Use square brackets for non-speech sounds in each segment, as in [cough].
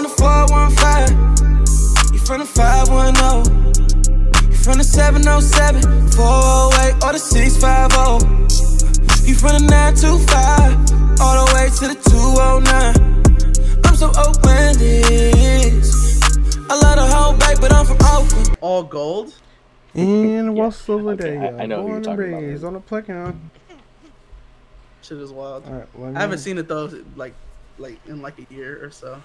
from the 415. You from the 510. You from the 707, 408, or the 650. You from the 925, all the way to the 209. I'm so Oaklandish. I love the whole back, but I'm from Oakland. All gold. And what's over Okay, there? I- I know who you're Born and talking about. raised on the playground. Shit is wild. All right, let I haven't seen it though, like, like in like a year or so.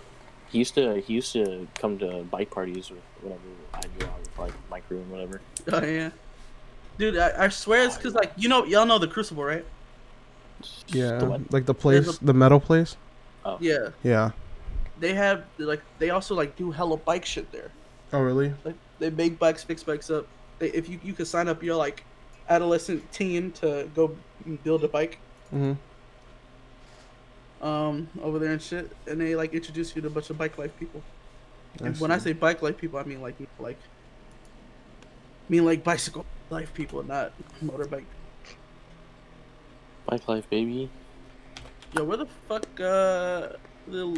He used to he used to come to bike parties or whatever I do out with like Mike and whatever. Oh yeah, dude, I, I swear it's because like you know y'all know the Crucible, right? Yeah, The like the There's place, the metal place. Oh yeah, Yeah. they have like they also like do hella bike shit there. Oh really? Like they make bikes, fix bikes up. They, if you you could sign up your like adolescent teen to go build a bike Mm-hmm. Um over there and shit, and they like introduce you to a bunch of bike life people. And when I say bike life people, I mean like like mean like bicycle life people, not motorbike. Bike life, baby. Yo, where the fuck uh little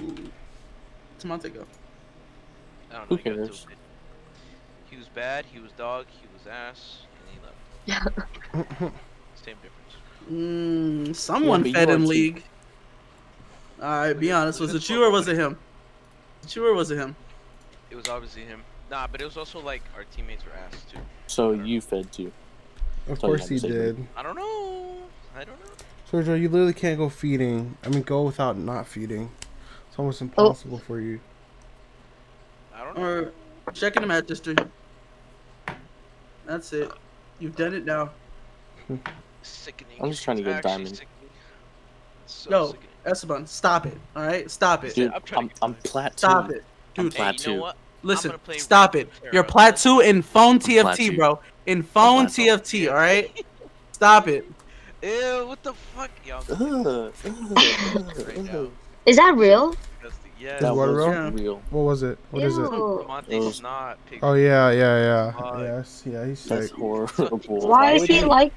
Tamonte go? I don't Who know. he got cares? He was bad. He was dog. He was ass, and he left. Yeah. [laughs] Same difference. Mm, someone but you fed are him too. League. Alright, be honest, was it you or was it him? Was it you or was it him? It was obviously him. Nah, but it was also like our teammates were asked too. So you fed too. Of Tell you course he to say did. I don't know. I don't know. Sergio, you literally can't go feeding. I mean, go without not feeding. It's almost oh. impossible for you. I don't know. Or checking the match history. That's it. You've done it now. Sickening. I'm just trying to get actually diamond. so Yo, sickening. Esteban, stop it. Alright? Stop it. Dude, I'm trying I'm to I'm diamond. plat Stop two. it. I'm Dude, Hey, plat you know two. what? listen. Stop it. Terror. You're plat 2 in phone TFT, bro. In phone TFT, alright? Stop it. Ew, what the fuck? Yo, I'm Ugh, right now. ugh. Is that real? Disgusting. Yes. That what, was bro? real. What was it? What is it? Ew. Monte's not. Oh yeah, yeah, yeah. Fuck. Yes, yeah, he's That's sick. horrible. Why is he like?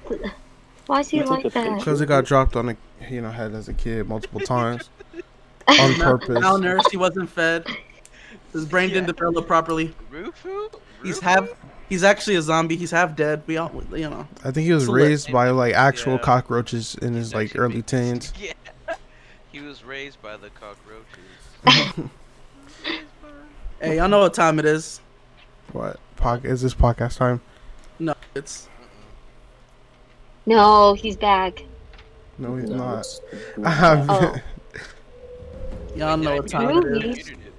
Why is he like that? Because it got dropped on a you know had as a kid multiple [laughs] times [laughs] on purpose. Malnourished, he wasn't fed. His brain didn't develop properly. Rufu? He's half. He's actually a zombie. He's half dead. We all, you know. I think he was So let- raised by like actual Yeah. cockroaches in his like early teens. [laughs] Yeah. He was raised by the cockroaches. Hey, y'all know what time it is. What? Pod- is this podcast time? No, it's No, he's back. No, he's No, not. [laughs] I have. Oh. y'all know what time it Ruby. is. muted it.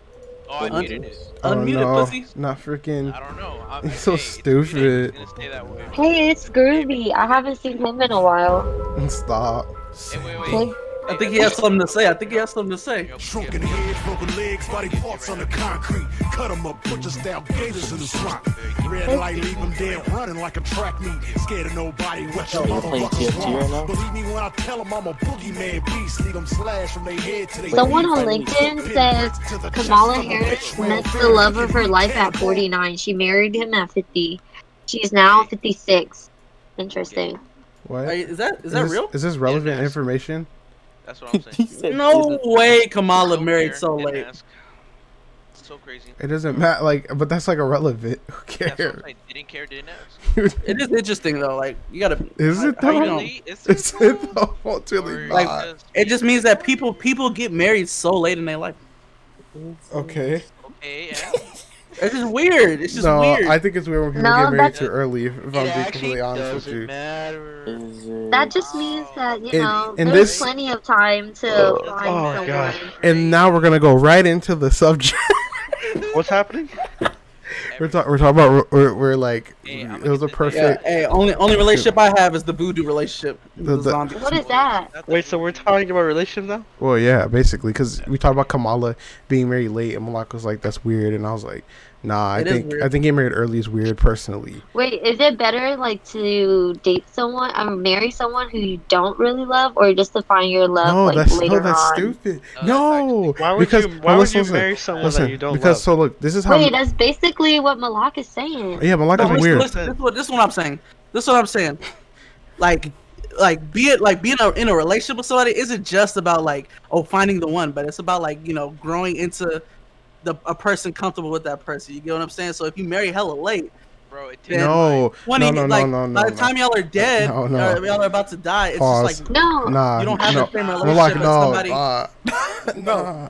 Oh, I Un- muted it. Oh, oh Unmute it, no, pussy. not freaking. I don't know. [laughs] I, He's so hey, stupid. It's stay that way. Hey, it's Groovy. I haven't seen him in a while. [laughs] Stop. Hey, wait, wait. Hey, I think he has something to say. I think he has something to say. Yo, Shrunken yo, head, broken legs, body parts on the concrete. Cut 'em up, butcher style gators in the swamp. Red light, leave 'em dead, running like a track meet. Scared of nobody, what your you're playing motherfuckers TFT right want. Believe me when I tell 'em I'm a boogeyman beast. Leave 'em slash from their head to their Someone on LinkedIn says Kamala Harris met the love of her life at 49. She married him at 50. She's now 56. Interesting. What? Hey, is that is that this, real? Is this relevant Yes. information? That's what I'm [laughs] saying. No way, Kamala married so late. ask. It's so crazy. It doesn't matter. Like, but that's like irrelevant. [laughs] Who cares? I'm. Didn't care, didn't ask. [laughs] It is interesting though. Like you gotta. Is it how you know? Is It's it it though? though. It's really Or Like, not. It just means that people people get married so late in their life. Okay. Okay, yeah. It's just weird. It's just no, weird. I think it's weird when people No, get married too early. If, if I'm being actually completely honest with doesn't you. matter. That just means that, you In- know, in there's this- plenty of time to Oh, find oh, someone. God. And now we're gonna go right into the subject. [laughs] What's happening? we're talking. We're talking about. We're, we're like. Hey, it was a gonna get this- yeah. perfect. Hey, only only relationship I have is the voodoo relationship. The- The, the- What is that? Wait, so we're talking about relationships now? Well, yeah, basically, because we talked about Kamala being married late, and Malak was like, "That's weird," and I was like, "Nah, I It is think. I think getting married early is weird, personally." Wait, is it better like to date someone or marry someone who you don't really love, or just to find your love no, like that's later no, that's on? stupid. that's No, Why would because you? no, Why would listen, you listen, marry someone listen, that you don't because love? so look, this is how. Wait, that's basically what Malak is saying. yeah, Malak No, is listen, weird. listen, this, is what, this is what I'm saying. This is what I'm saying. Like, like be it like being a, in a relationship with somebody isn't just about like oh finding the one, but it's about like you know growing into the a person comfortable with that person. You get what I'm saying? So if you marry hella late, Bro, it takes Then- No, when no, no, like no, no, by no, the time y'all are dead, No, no. or y'all are about to die, it's Pause. just like No. Nah, You don't have no. the same Malak, relationship as no, somebody- uh, [laughs] nah, nah.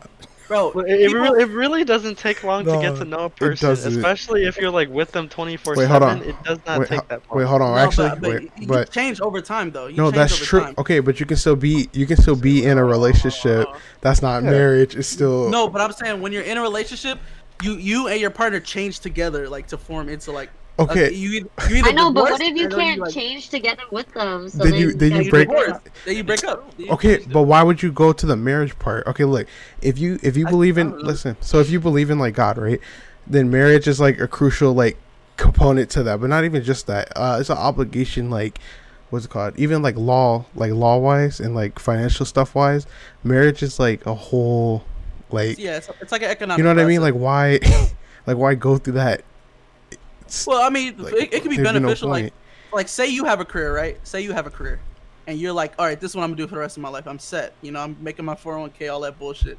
Bro. Well, It, it, people- really, it really doesn't take long to get to know a person, especially if you're like with them 24 Wait, hold on. 7. It does not Wait, take ho- that long. wait, hold on. No, Actually, but, but wait, you but change over time though. You no, that's true. time. Okay, but you can still be you can still be in a relationship. That's not marriage. It's still No, but I'm saying when you're in a relationship, you you and your partner change together like to form into like. A- Okay. you, you either I know, but what if you can't like- change together with them? So Then you- then Yeah, you you break- divorce. Then you break up. You Okay, but why would you go to the marriage part? Okay, look, if you if you believe in listen, so if you believe in like God, right? Then marriage is like a crucial like component to that, but not even just that. Uh it's an obligation like what's it called? Even like law, like law wise and like financial stuff wise, marriage is like a whole like Yeah, it's, it's like an economic. you know what I mean? Like why [laughs] like why go through that? It's- well, I mean, like, it, it could be there'd no beneficial. like, like say you have a career, right? Say you have a career, and you're like, all right, this is what I'm gonna do for the rest of my life. I'm set. You know, I'm making my 401k, all that bullshit.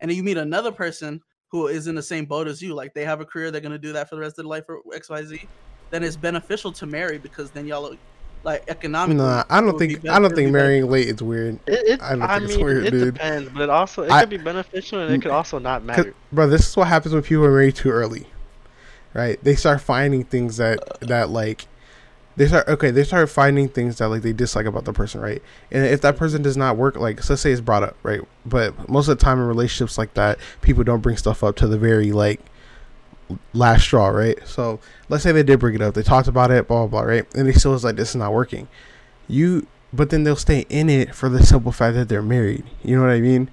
And then you meet another person who is in the same boat as you. Like they have a career, they're gonna do that for the rest of their life or X, Y, Z. Then it's beneficial to marry because then y'all are, like economically. Nah, I don't would be think I don't think marrying late is weird. It, it, I don't I think it's mean, weird, it dude. depends, but it also it I- could be beneficial and it could also not matter. bro, this is what happens when people are married too early, right? They start finding things that that like they start okay. They start finding things that like they dislike about the person, right? And if that person does not work, like so let's say it's brought up, right? But most of the time in relationships like that, people don't bring stuff up to the very like last straw, right? So let's say they did bring it up, they talked about it, blah blah, blah right? And they still was like, this is not working. You, but then they'll stay in it for the simple fact that they're married. You know what I mean?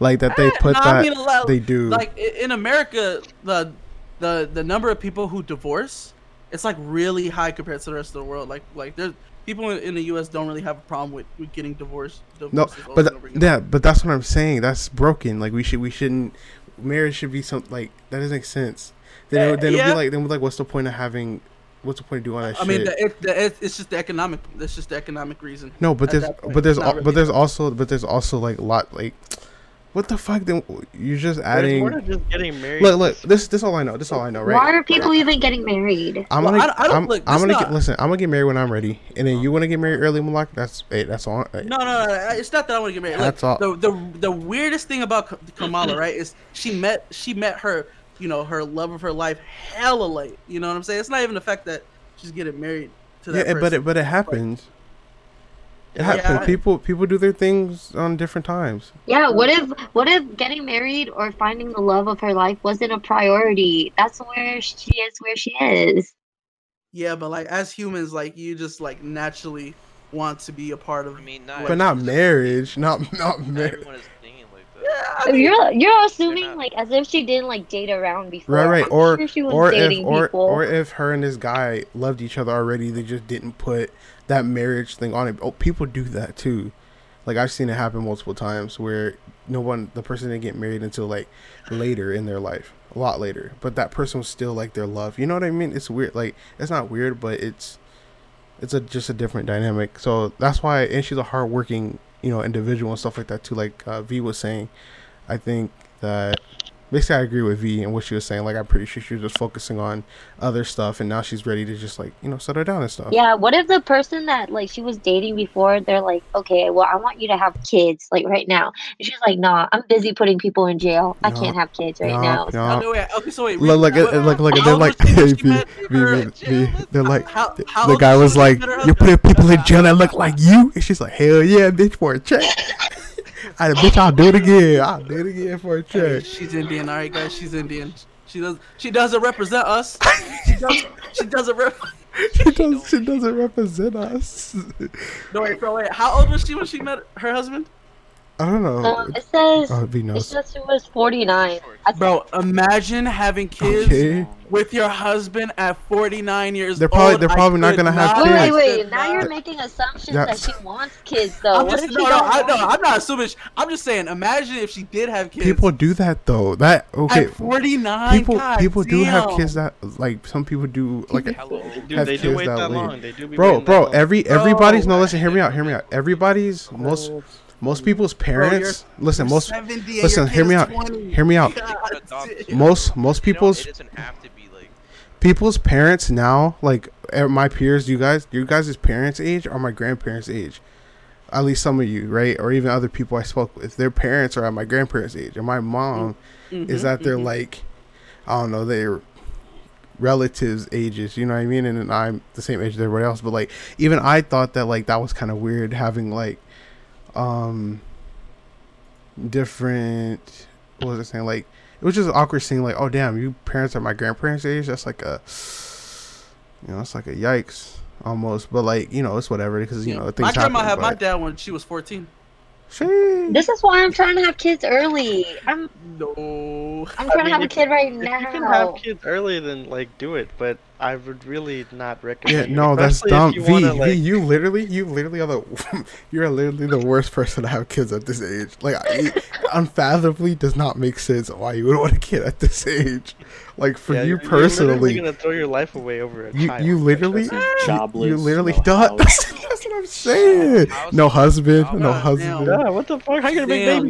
Like that they put that I mean, lot- they do. like in America, the the the number of people who divorce, it's like really high compared to the rest of the world. Like like there's people in, the U.S. don't really have a problem with, with getting divorced. No, but th- yeah, but that's what I'm saying. That's broken. Like we should, we shouldn't. Marriage should be something like that doesn't make sense. Then, it, would- then it'd be like, then like, what's the point of having? What's the point of doing all that I shit? mean, the, it, the, it, it's just the economic. That's just the economic reason. no, but there's, but there's, al- but there's also, but there's also like a lot like, what the fuck? Then you're just But it's more adding. just getting married. Look, look. This, this all I know. This all I know, right? Why are people even getting married? I'm gonna, I- I don't- I'm, look, I'm gonna not- get, listen. I'm gonna get married when I'm ready, and then you want to get married early, Malak. That's, hey, that's all. hey, No, no, no, no, it's not that I want to get married. Like, That's all- The, the the weirdest thing about Kamala, right, is she met she met her, you know, her love of her life hella late. You know what I'm saying? It's not even the fact that she's getting married to that Yeah, person. but it, but it happens. It Yeah. People, people do their things on different times. Yeah, what if what if getting married or finding the love of her life wasn't a priority? That's where she is where she is. Yeah, but like as humans, like you just like naturally want to be a part of. I mean, not But not marriage. Not not Not marriage. everyone is thinking like that. Yeah, I mean, You're you're assuming not- like as if she didn't like date around before. Right, right. I'm Or sure she was or if or people. or if her and this guy loved each other already, they just didn't put that marriage thing on it. Oh, people do that too. Like I've seen it happen multiple times where no one, the person didn't get married until like later in their life, a lot later. But that person was still like their love. You know what I mean? It's weird. Like it's not weird, but it's it's a just a different dynamic. So that's why, and she's a hardworking, you know, individual and stuff like that too. Like uh, V was saying, I think that basically I agree with V and what she was saying. Like I'm pretty sure she was just focusing on other stuff, and now she's ready to just like you know settle down and stuff. Yeah, what if the person that like she was dating before, they're like, okay, well, I want you to have kids like right now, and she's like, nah, I'm busy putting people in jail. I No, can't have kids right no, now. no. Oh, no, wait, okay, so wait. Look, look, wait, at, look, look, how they're like, was [laughs] V, V, V, V, they're like, How- the, how the guy was was she when she like, you husband? put people in jail that look like you, and she's like, hell yeah, bitch, for a check. [laughs] I, bitch, I'll do it again. I'll do it again for a check. she's Indian, all right, guys. She's Indian. She does. She doesn't represent us. She does. She doesn't rep. [laughs] She does. She doesn't represent us. No wait, bro. Wait. How old was she when she met her husband? I don't know. Um, it says Oh, V it knows. says she was 49. Bro, imagine having kids Okay. with your husband at 49 years They're probably- old. they're I probably not gonna have not- Wait, wait, kids. wait. could Now you're making assumptions Yeah. that she wants kids, though. I'm what just if she no, no, don't I, no. I'm not assuming. I'm just saying. Imagine if she did have kids. People do that though. That okay. at 49. People God people do have kids that like some people do like Hello. Dude, have they do kids wait that that late. long. They do be bro waiting that bro long. every Bro, everybody's no listen hear me out hear me out everybody's most most people's Bro, you're- parents. listen, You're most 70 listen. Hear me is out. Hear me out. God Adopt damn. it. Most most You know, people's it doesn't have to be like people's parents now, like eh, my peers, you guys, you guys' parents' age are my grandparents' age. At least some of you, right? Or even other people I spoke with. Their parents are at my grandparents' age. And my mom is Mhm, at their mhm. like I don't know, their relatives' ages, you know what I mean? And then I'm the same age as everybody else. But like even I thought that like that was kinda weird having like um different what was I saying? Like it was just awkward seeing like, oh damn, you parents are my grandparents' age. That's like a, you know, it's like a yikes almost. But like, you know, it's whatever because you know things my grandma happen. had my dad when she was 14. Sheesh. This is why I'm trying to have kids early. I'm No. I'm trying to have a kid right If you can now. have kids early, then like do it. But I would really not recommend. it, no, that's dumb. you V, wanna, V, like- you literally, you literally are the, [laughs] you're literally the worst person to have kids at this age. Like, I- [laughs] unfathomably does not make sense why you would want a kid at this age. Like for Yeah, you you're- you're gonna throw your life away over a you child. you literally, He's you, jobless, you literally, no duh, house. that's, that's what I'm saying. house, No husband, house, no God husband. damn. Yeah, what the fuck? How you gonna make Damn.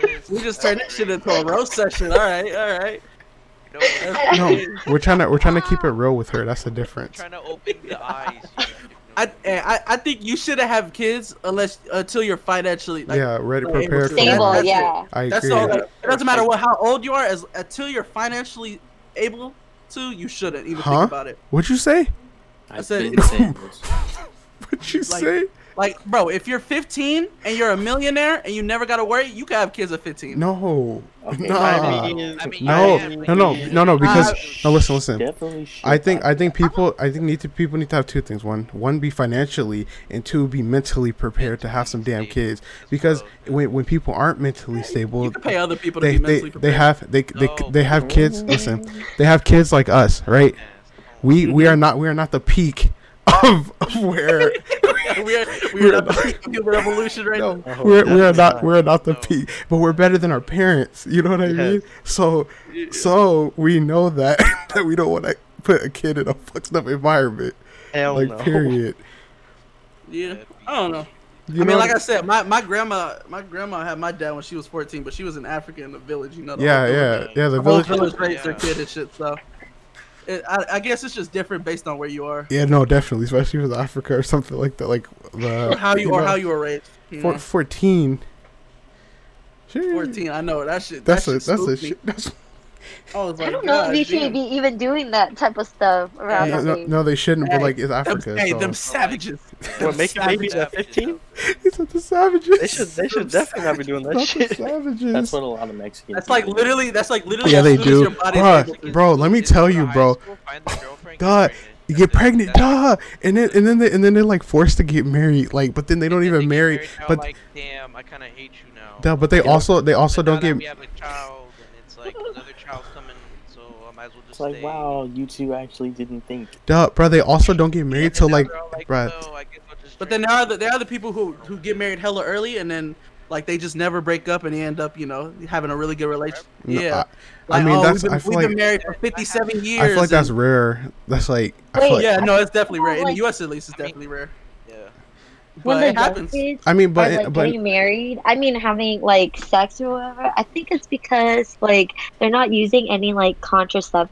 babies? We just turned this shit into a roast session. All right, all right. [laughs] No, we're trying to we're trying to keep it real with her. That's the difference. trying to open the eyes. you know, I, eh, I I think you shouldn't have kids unless until you're financially like yeah, ready, able prepared to. for Stable, that. It. yeah. I That's agree. all. Like, it doesn't matter what how old you are, as until you're financially able to, you shouldn't even Huh? think about it. What'd you say? I've said- been. [laughs] What'd you Like- say? Like, bro, if you're 15 and you're a millionaire and you never got to worry, you can have kids at 15. No, Okay. no, I mean, I mean, no, yeah, no, no, no, no. Because Uh, no, listen, listen. I think I think people I think need to people need to have two things. One one be financially and two be mentally prepared to have some damn kids. Because when when people aren't mentally stable, You can pay other people to they be they, mentally they prepared. have they they No. they have kids. Listen, they have kids like us, right? We we are not we are not the peak of, of where [laughs] we're we're at the peak of human evolution right no, now. Oh, we're we're not we're not the No. peak, but we're better than our parents. You know what I Yes. mean? So so we know that [laughs] that we don't want to put a kid in a fucked up environment. Hell like no. period. Yeah, I don't know. You I know, mean, like I said, my, my grandma my grandma had my dad when she was 14, but she was in Africa in the village. You know. the yeah, whole yeah, yeah. The The whole village. village raised their kid and shit. So, it, I, I guess it's just different based on where you are, Yeah, no, definitely, especially with Africa or something like that. Like the or how you, or know, how you were raised. you four- fourteen. 14, I know that shit. That's that a shit that's a shit. That's, I like, I don't know if God you should be even doing that type of stuff around Hey, no, no, no, they shouldn't. But like it's Them, Africa. hey, so. them savages. What, Them making babies at 15? It's not the savages. They should they should definitely not be doing that Not the shit. [laughs] savages. That's what a lot of Mexicans. That's like literally. That's like literally. Yeah, they do. your body's Bruh, able to- bro, let me tell you, bro. school, find the girlfriend, Duh, You get pregnant, That's duh, and then and then they, and then they're like forced to get married, like, but then they don't even marry, but like, damn, I kind of hate you now. duh, but they also they also But now don't that get like another child's coming, so I might as well just It's like, stay. wow, you two actually didn't think. duh, bro. They also don't get married And till like, they're like, bruh. "So I guess I'll just But then there are the, there are the people who who get married hella early and then like they just never break up and they end up you know having a really good relationship. No, Yeah, I- like, I mean, oh, that's- we've been, I feel we've been like- married for 57 years. I feel like that's rare. That's like, I feel Wait, like, yeah, no, it's definitely rare. In the U.S. at least, it's definitely rare. Yeah. when But the it young happens. kids I mean, are but like but getting married, I mean having like sex or whatever, I think it's because like they're not using any like contraceptive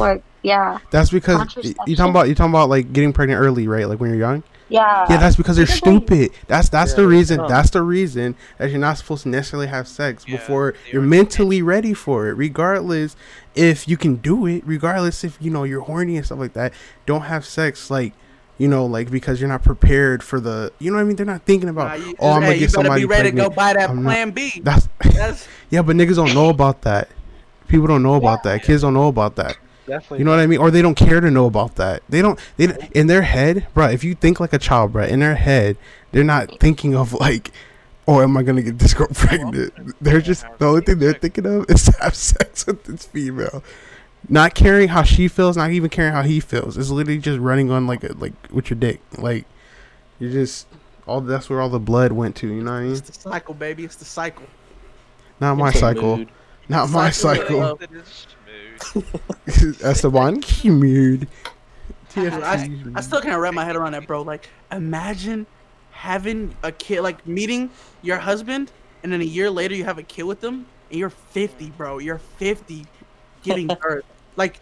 or yeah. that's because you contraception. talking about you talking about like getting pregnant early, right? Like when you're young. Yeah. Yeah, that's because they're because, like- stupid. That's that's the reason. no. That's the reason that you're not supposed to necessarily have sex Yeah, before you're are- mentally ready for it. Regardless if you can do it, regardless if you know you're horny and stuff like that. Don't have sex like you know like because you're not prepared for the. You know what I mean? They're not thinking about. Nah, you, oh, I'm hey, gonna you get better somebody be ready pregnant. to go buy that I'm not- Plan B. That's That's [laughs] yeah, but niggas don't know about that. People don't know about that. Kids don't know about that. Definitely. You know what I mean? Or they don't care to know about that. They don't. They in their head, bro. If you think like a child, bro, in their head, they're not thinking of like, oh, am I gonna get this girl [laughs] pregnant? They're just the only thing they're thinking of is to have [laughs] sex with this female, not caring how she feels, not even caring how he feels. It's literally just running on like a, like with your dick. Like you just all that's where all the blood went to. You know what I mean? it's the cycle, baby. It's the cycle. Not my It's cycle. mood. Not my Cycle, cycle. It is smooth. That's the one. Mood. Dude, [laughs] [laughs] I, I still can't wrap my head around that, bro. Like, imagine having a kid, like meeting your husband, and then a year later you have a kid with them, and you're 50, bro. You're 50, giving birth. [laughs] Like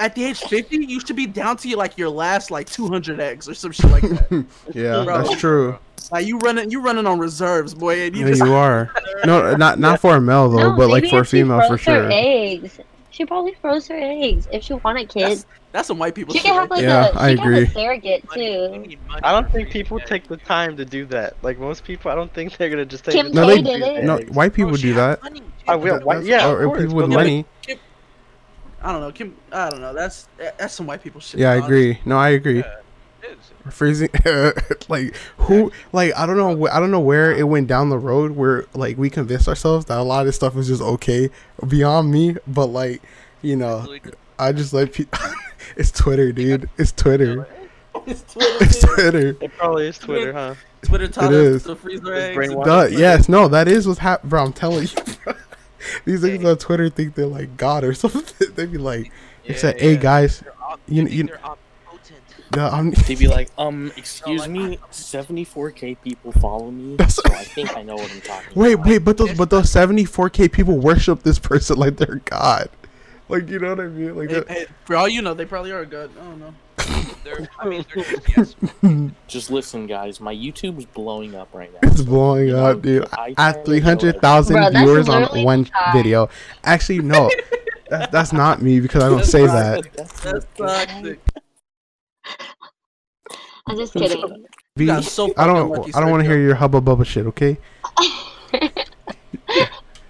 at the age 50, you should be down to like your last like 200 eggs or some shit like that. [laughs] yeah, Bro. that's true. like you running, you running on reserves, boy. And you Yeah, just, you are. No, not not for a male though, No, but like for a female for sure. eggs. She probably froze her eggs if she wanted kids. that's, that's some white people She shit. can have like Yeah, a, she I can have agree. a surrogate too. need money I don't think people yeah. take the time to do that. Like most people, I don't think they're gonna just take Kim the No, time they- to do it. No, oh, white people Bro, she do that. money, I will. money. Why- yeah, or, of course, people with but, like, money. I don't know. Kim, I don't know. That's that's some white people shit. Yeah, I honestly. agree. No, I agree. Yeah, it is. Freezing, [laughs] like who, like I don't know, I don't know where it went down the road where like we convinced ourselves that a lot of this stuff is just okay beyond me, but like you know, I just let people. [laughs] it's Twitter, dude. It's Twitter. [laughs] It's Twitter. It's. Twitter. It probably is Twitter, huh? Twitter taught It us is. to freeze their It's eggs. brainwashed. Duh, yes, no, that is what's happening, bro. I'm telling you. [laughs] These niggas on Twitter think they're like God or [laughs] something. They be like, they Yeah, said, "Hey yeah. guys, They're op- you- they think you- they're omnipotent. uh, I'm." They'd be like, um, [laughs] excuse like, me, 74k people follow me, That's- so I think I know what I'm talking Wait, about. wait, but those but those 74k people worship this person like they're God. Like you know what I mean? Like Hey, hey, for all you know, they probably are god. I don't know. They're, I mean, just, yes. [laughs] Just listen, guys, my YouTube's blowing up right now. it's so, blowing you know, up, dude. I At kinda three know hundred it. thousand Bro, that's viewers on one high. video. Actually, no, [laughs] that, that's not me because I don't say that. That's toxic. I'm just kidding. [laughs] V, so I don't. I don't want to hear your hubba bubba shit. Okay.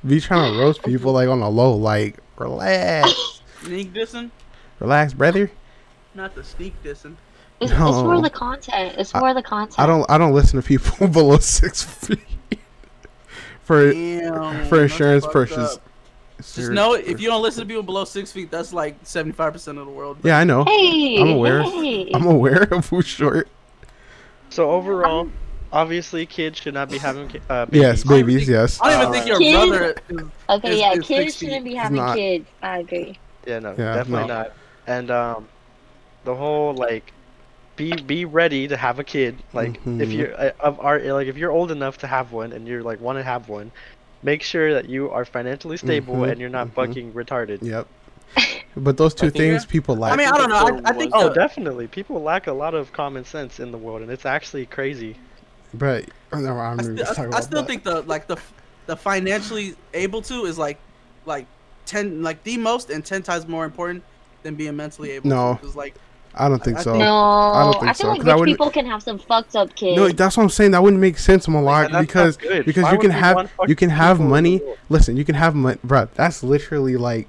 V trying to roast people like on a low. Like relax, Sneak dissing, relax, brother. Not the sneak dissing. It's, it's for the content. It's for the content. I don't. I don't listen to people [laughs] below six feet for Damn. for insurance fucked purposes. up. Just know if you don't listen to people below six feet, that's like seventy five percent of the world. Yeah, I know. Hey, I'm aware. Hey. I'm aware of who's short. So overall, obviously, kids should not be having ki- uh, babies. Yes, babies. Yes. I don't even think your Kids- brother. Is, okay, is- yeah, is kids 60. shouldn't be having kids. I agree. Yeah, no, Yeah, definitely no. not. And um, the whole like, be be ready to have a kid. Like, if Mhm. you're uh, of our like, if you're old enough to have one and you're like want to have one, make sure that you are financially stable Mhm, and you're not mhm. fucking retarded. Yep. But those two I think- things people lack I mean, I don't know. I, I think. Oh, the- definitely. People lack a lot of common sense in the world, and it's actually crazy. but no, I'm I, still, talking I, I still that. think the like the the financially able to is like like ten like the most and ten times more important than being mentally able. No. to. 'Cause, like I don't think I so. no, I don't think feel so, like 'cause I rich wouldn't- people can have some fucked up kids. No, that's what I'm saying. That wouldn't make sense, Malak, Like, that's because because Why you can have you can have people in the money. Listen, you can have money, bro. That's literally like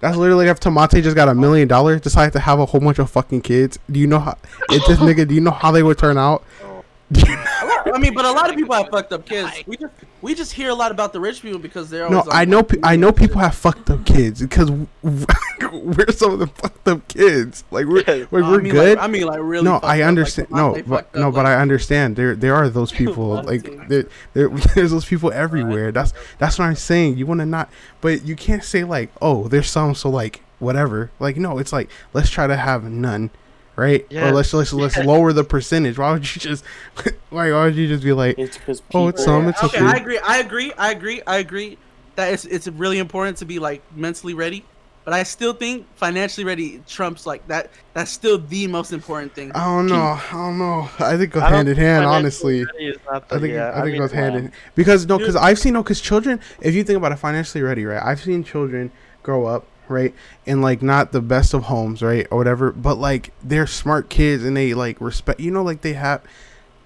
that's literally if Tamonte just got a million dollars, decided to have a whole bunch of fucking kids. Do you know how? If this [laughs] nigga, do you know how they would turn out? Oh. [laughs] I mean, but a lot of people have fucked up kids. We just we just hear a lot about the rich people because they're No, always on I know. pe- I know people have fucked up kids because [laughs] we're some of the fucked up kids. Like we're like, No, I we're mean, good. Like, I mean, like really. no, fucked I up, like, understand. no, but fucked no, up, but I understand. There, there are those [laughs] people. Like there, there, [laughs] there's those people everywhere. That's that's what I'm saying. You want to not, but you can't say like, oh, there's some, so like whatever. Like no, it's like let's try to have none, right? Yeah. Or let's let's let's lower the percentage. Why would you just, [laughs] like, why would you just be like, It's because Oh, it's some, it's okay, okay. I agree. I agree. I agree. I agree that it's it's really important to be like mentally ready, but I still think financially ready trumps like that. That's still the most important thing. I don't know, I don't know. I think it goes I don't hand in hand, honestly. ready is not I think yeah, I think mean, it goes hand in because no, because I've seen no, because children. If you think about it, financially ready, right? I've seen children grow up, right, And like not the best of homes, right, or whatever, but like they're smart kids and they like respect. You know, like they have,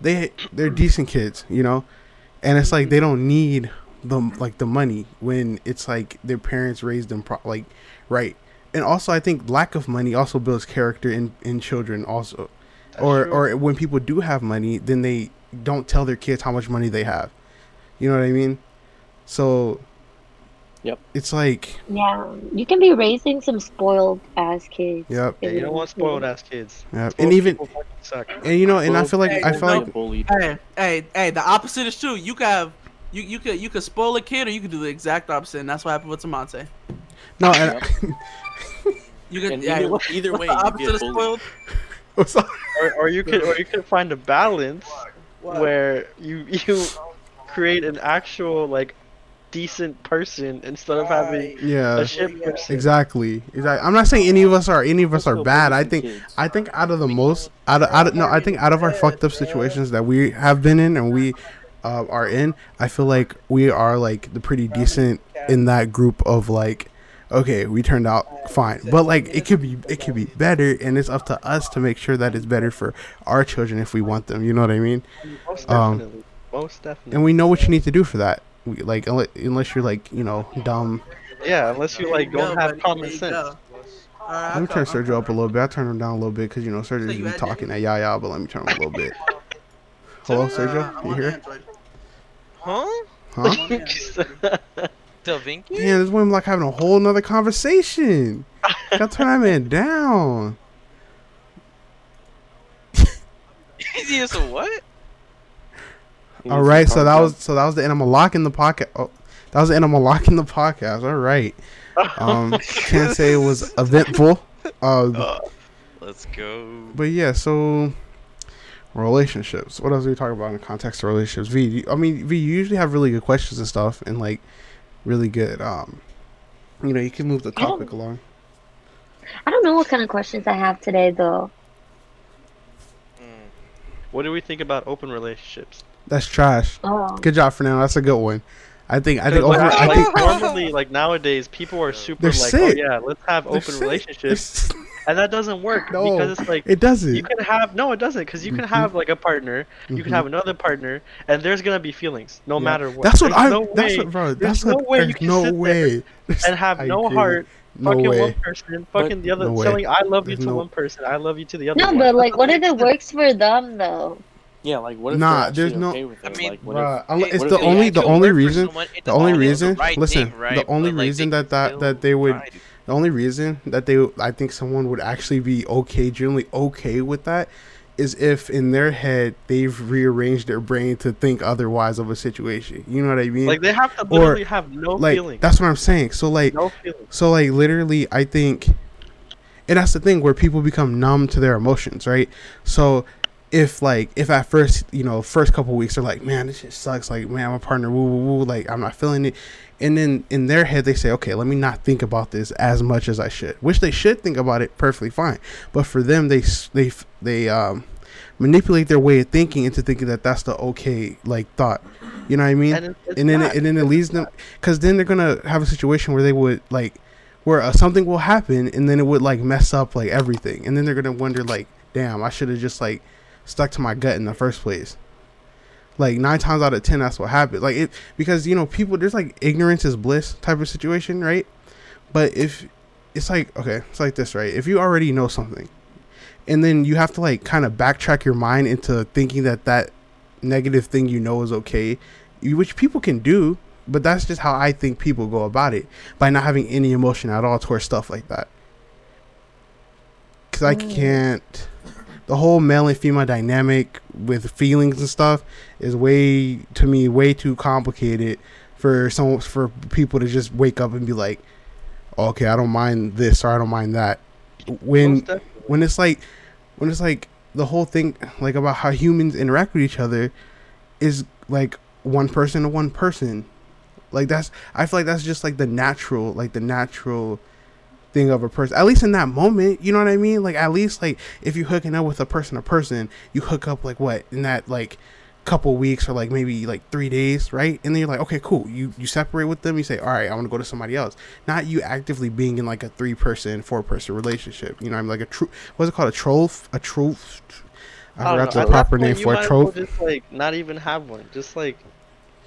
they they're decent kids, you know, and it's like they don't need the like the money when it's like their parents raised them pro- like right. And also, I think lack of money also builds character in in children also or true. or when people do have money, then they don't tell their kids how much money they have. You know what I mean? So, Yep. it's like, Yeah, you can be raising some spoiled ass kids. yep, Yeah, you don't want spoiled ass kids. yep. Spoiled and even suck. and you know, and I feel like Hey, I feel like bullied. Hey, hey, hey! The opposite is true. You could have you you could you could spoil a kid, or you could do the exact opposite, and that's what happened with Tamonte. no, and [laughs] You could And yeah, either, either what's way, the opposite get of spoiled? [laughs] Or, or you could or you could find a balance What? where you you create an actual like decent person instead of having Yeah. a shit person. Exactly. Exactly. I'm not saying any of us are any of us are bad. I think. I think out of the most out of, out of no, I think out of our fucked up situations that we have been in and we uh, are in, I feel like we are like the pretty decent in that group of like okay, we turned out fine. But like it could be it could be better and it's up to us to make sure that it's better for our children if we want them, you know what I mean? Most Um, definitely. Most definitely. And we know what you need to do for that. We, like unless you're like, you know, dumb. yeah, unless you like don't go, have common sense. go. Alright, Let me I'll turn Sergio up a little bit. I turn him down a little bit because you know Sergio So be talking Danny? at Yaya, but let me turn him a little bit. [laughs] Hello, come. Uh, Sergio. You here? Huh? Huh? I'm on Da [laughs] Vinci? Yeah, this woman like having a whole nother conversation. Gotta turn that man down. [laughs] yes, a what? He All needs right, to so calm that down. was so that was the end. I'm locking the podcast. Oh, that was the end. I'm [laughs] locking the podcast. All right. [laughs] Um, can't say it was eventful. Um, Let's go. but yeah, so relationships. What else are we talking about in the context of relationships? V, you- I mean, V, you usually have really good questions and stuff, and like really good. Um, you know, you can move the I topic along. I don't know what kind of questions I have today though. Mm. What do we think about open relationships? That's trash. Oh, Good job for now. That's a good one. I think. I think. Like, Over, I like, think normally, like nowadays, people are super like, sick. oh yeah, let's have they're open sick. [laughs] relationships, and that doesn't work No, because it's like It doesn't. you can have no, it doesn't, because you can Mhm. have like a partner, you can Mhm. have another partner, and there's gonna be feelings no Yeah. matter what. That's what There's I. No that's way what, bro. there's That's no what. way you can no sit there way. [laughs] and have I no agree. heart. No fucking way. one person, fucking the other, no telling I love you There's to no- one person, I love you to the other no, one. but like, That [laughs] what if it works for them though? Yeah, like what if Nah, there's no- okay with I mean, like, what Bruh, if, it's the only the only reason someone? The only mean it's reason right listen thing, right? the only like, they reason can that that that they would try the only reason that they I think someone would actually be okay generally okay with that is if in their head they've rearranged their brain to think otherwise of a situation. You know what I mean? Like they have to Or, literally have no like feelings. that's what I'm saying. So like no feelings. so like literally I think and that's the thing where people become numb to their emotions, right? So if like if at first, you know, first couple weeks they're like, Man, this shit sucks, like man, my partner woo woo woo, like I'm not feeling it and then in their head they say, Okay, let me not think about this as much as I should. Which they should think about it perfectly fine. But for them they they they um manipulate their way of thinking into thinking that that's the okay like thought. You know what I mean? And, and then it, and then it leads them because then they're gonna have a situation where they would like where uh, something will happen and then it would like mess up like everything and then they're gonna wonder like damn i should have just like stuck to my gut in the first place. Like nine times out of ten that's what happened. Like it because you know people there's like ignorance is bliss type of situation right? But if it's like okay it's like this right? If you already know something and then you have to like kind of backtrack your mind into thinking that that negative thing you know is okay which people can do but that's just how i think people go about it by not having any emotion at all towards stuff like that. Because i mm. can't the whole male and female dynamic with feelings and stuff is way to me way too complicated for some for people to just wake up and be like okay i don't mind this or i don't mind that. When when it's like when it's like the whole thing like about how humans interact with each other is like one person to one person. Like that's i feel like that's just like the natural like the natural thing of a person at least in that moment you know what i mean? Like at least like if you're hooking up with a person to person you hook up like what in that like couple weeks or like maybe like three days right? And then you're like okay cool. You you separate with them. You say all right i want to go to somebody else. Not you actively being in like a three person four person relationship you know i'm like a true what's it called? A troll a troll i forgot the proper name for a troll. Just like not even have one. Just like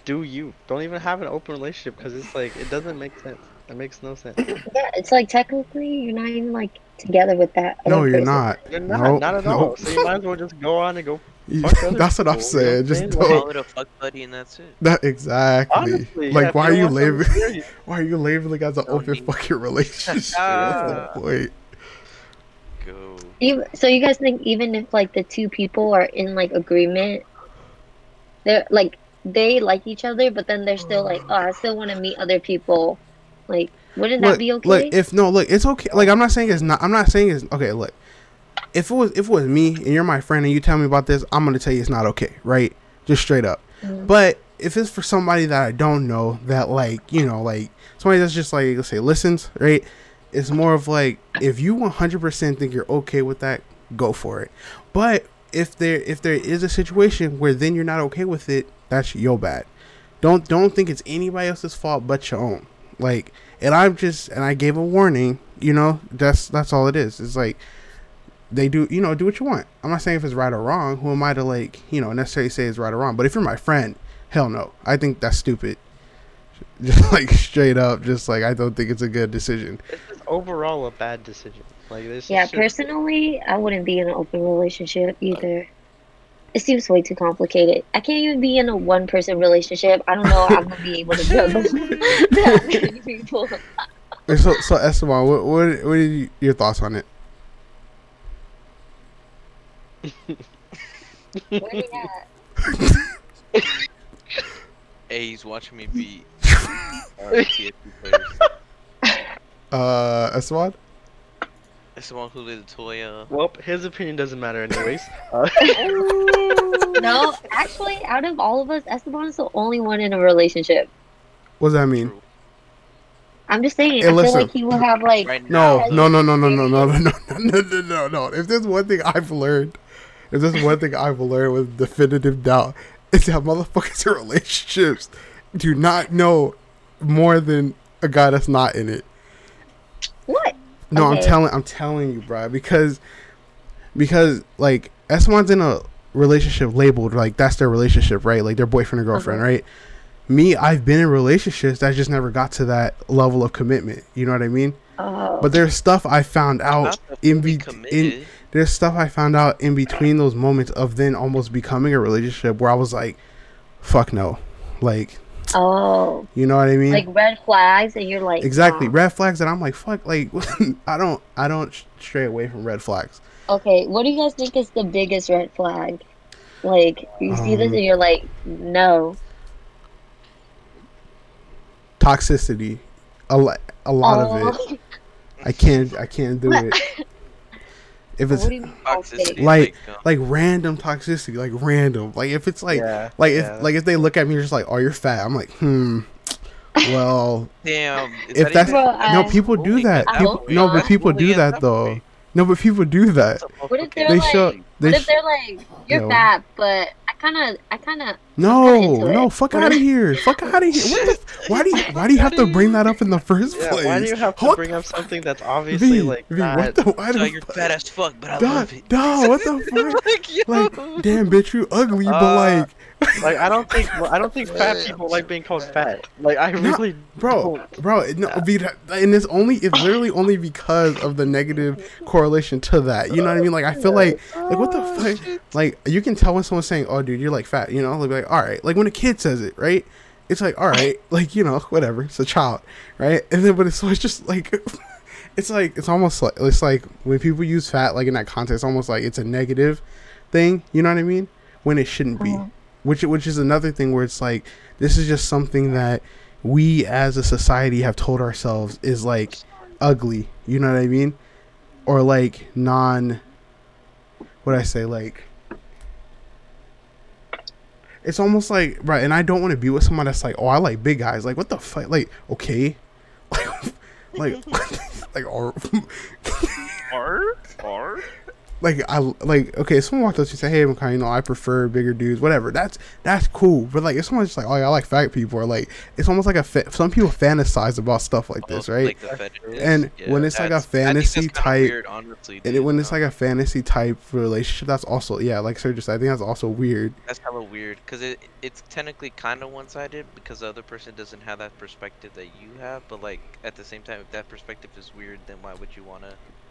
do you. Don't even have an open relationship because it's like it doesn't make sense. It makes no sense. Yeah, it's like technically you're not even like together with that. no other you're person. not You're not, Nope, not at all. So you might as well just go on and go. You- Fuck other that's what i'm people, you know saying just don't? Call it a fuck buddy and that's it. that exactly Honestly, like if why are don't you want something labeling [laughs] why are you labeling as an Don't open need- fucking relationship [laughs] what's the point Go. Even, so you guys think even if like the two people are in like agreement, they're like they like each other, but then they're still like, oh, I still want to meet other people. Like, wouldn't that be okay? Look, if no, look, it's okay. Like I'm not saying it's not. I'm not saying it's okay. Look, if it was if it was me and you're my friend and you tell me about this, I'm gonna tell you it's not okay, right? just straight up. Mhm. But if it's for somebody that I don't know, that like you know, like somebody that's just like let's say listens, right? It's more of like if you 100% think you're okay with that, go for it. But if there if there is a situation where then you're not okay with it, that's your bad. Don't don't think it's anybody else's fault but your own. Like, and I'm just and I gave a warning. You know, that's that's all it is. It's like they do. You know, do what you want. I'm not saying if it's right or wrong. Who am I to like you know necessarily say it's right or wrong? But if you're my friend, hell no. I think that's stupid. [laughs] Just like straight up, just like I don't think it's a good decision. It's just overall a bad decision. Like this. Yeah, is just- personally, I wouldn't be in an open relationship uh, either. It seems way too complicated. I can't even be in a one person relationship. I don't know how I'm gonna be able to juggle [laughs] [laughs] that many people. So so Esteban, what what what are you, your thoughts on it? Where you at? [laughs] Hey, he's watching me beat uh, Uh, Esteban. That's the one who did the toy. Uh, Well, his opinion doesn't matter anyways. Uh, No, actually, out of all of us, Esteban is the only one in a relationship. What does that mean? I'm just saying. Hey, I feel like he will have like. Right No, no, no, no, no, no, no, no, no, no, no, no, no. If there's one thing I've learned, if there's one thing I've learned with definitive doubt, it's that motherfuckers in relationships do not know more than a guy that's not in it. What? No, I'm telling, I'm telling you, bro, because, because like Esteban's in a relationship labeled like that's their relationship, right? Like their boyfriend or girlfriend, Uh-huh. right? Me, I've been in relationships that just never got to that level of commitment. You know what I mean? Oh. But there's stuff I found out in, fully be- in there's stuff I found out in between those moments of then almost becoming a relationship where I was like, fuck no. Like, oh. you know what I mean? Like red flags, and you're like. exactly. Red flags and I'm like, fuck, like, [laughs] I don't, I don't stray away from red flags. Okay, what do you guys think is the biggest red flag? Like, you see this Um, and you're like, no. Toxicity. A, lot, a lot of it. Oh, I can't, I can't do it. [laughs] If it's what do you mean Toxicity. Like- um, like random toxicity, like random. Like if it's like, yeah. like if, yeah. like if they look at me you're just like, oh, you're fat. I'm like, hmm. Well, [laughs] damn. is if that that's even- Bro, no, people do that. People, no, but people do that that though. No, but people do that. What if they're They like, show. They what if sh- they're like, you're Yo. fat, but I kind of, I kind of, no, no, it. fuck out of here, fuck out of here. What the? [laughs] Why do you? Why do you have to bring that up in the first Yeah, place? why do you have to What bring up something that's obviously V, like V, what the? Why So the you're fuck- fat as fuck, but I Duh, love it. duh, what the [laughs] fuck? like, yo. Like, damn, bitch, you ugly, but Uh, like, Like I don't think I don't think fat people like being called fat. Like I No, really bro, don't. bro, it- no, and it's only, it's literally only because of the negative correlation to that. You know what I mean? Like, I feel like, like, what the oh, fuck? Like, you can tell when someone's saying, "Oh, dude, you're like fat," you know? They'll be like, "All right," like when a kid says it, right? It's like, all right, [laughs] like you know, whatever. It's a child, right? And then, but it's so it's just like, [laughs] it's like it's almost like it's like when people use fat like in that context, it's almost like it's a negative thing. You know what I mean? When it shouldn't be, uh-huh. Which which is another thing where it's like this is just something that we as a society have told ourselves is like ugly. You know what I mean? Or like non. What I say like. It's almost like right, and I don't want to be with someone that's like, oh, I like big guys. Like, what the fuck? Like, okay, [laughs] like, [laughs] like, [laughs] like, or Or, or, like I like okay. If someone walked up to you and say, "Hey, McConnell, you know, I prefer bigger dudes." Whatever. That's that's cool. But like, if someone's just like, "Oh, yeah, I like fat people," or like, it's almost like a fa- some people fantasize about stuff like this, right? Like. And when it's like a that's- I think fantasy type- weird, honestly, and it, dude. when it's Um, like a fantasy type relationship, that's also yeah, like just said, I think that's also weird. That's kind of weird because it it's technically kind of one-sided because the other person doesn't have that perspective that you have. But like at the same time, if that perspective is weird, then why would you wanna, you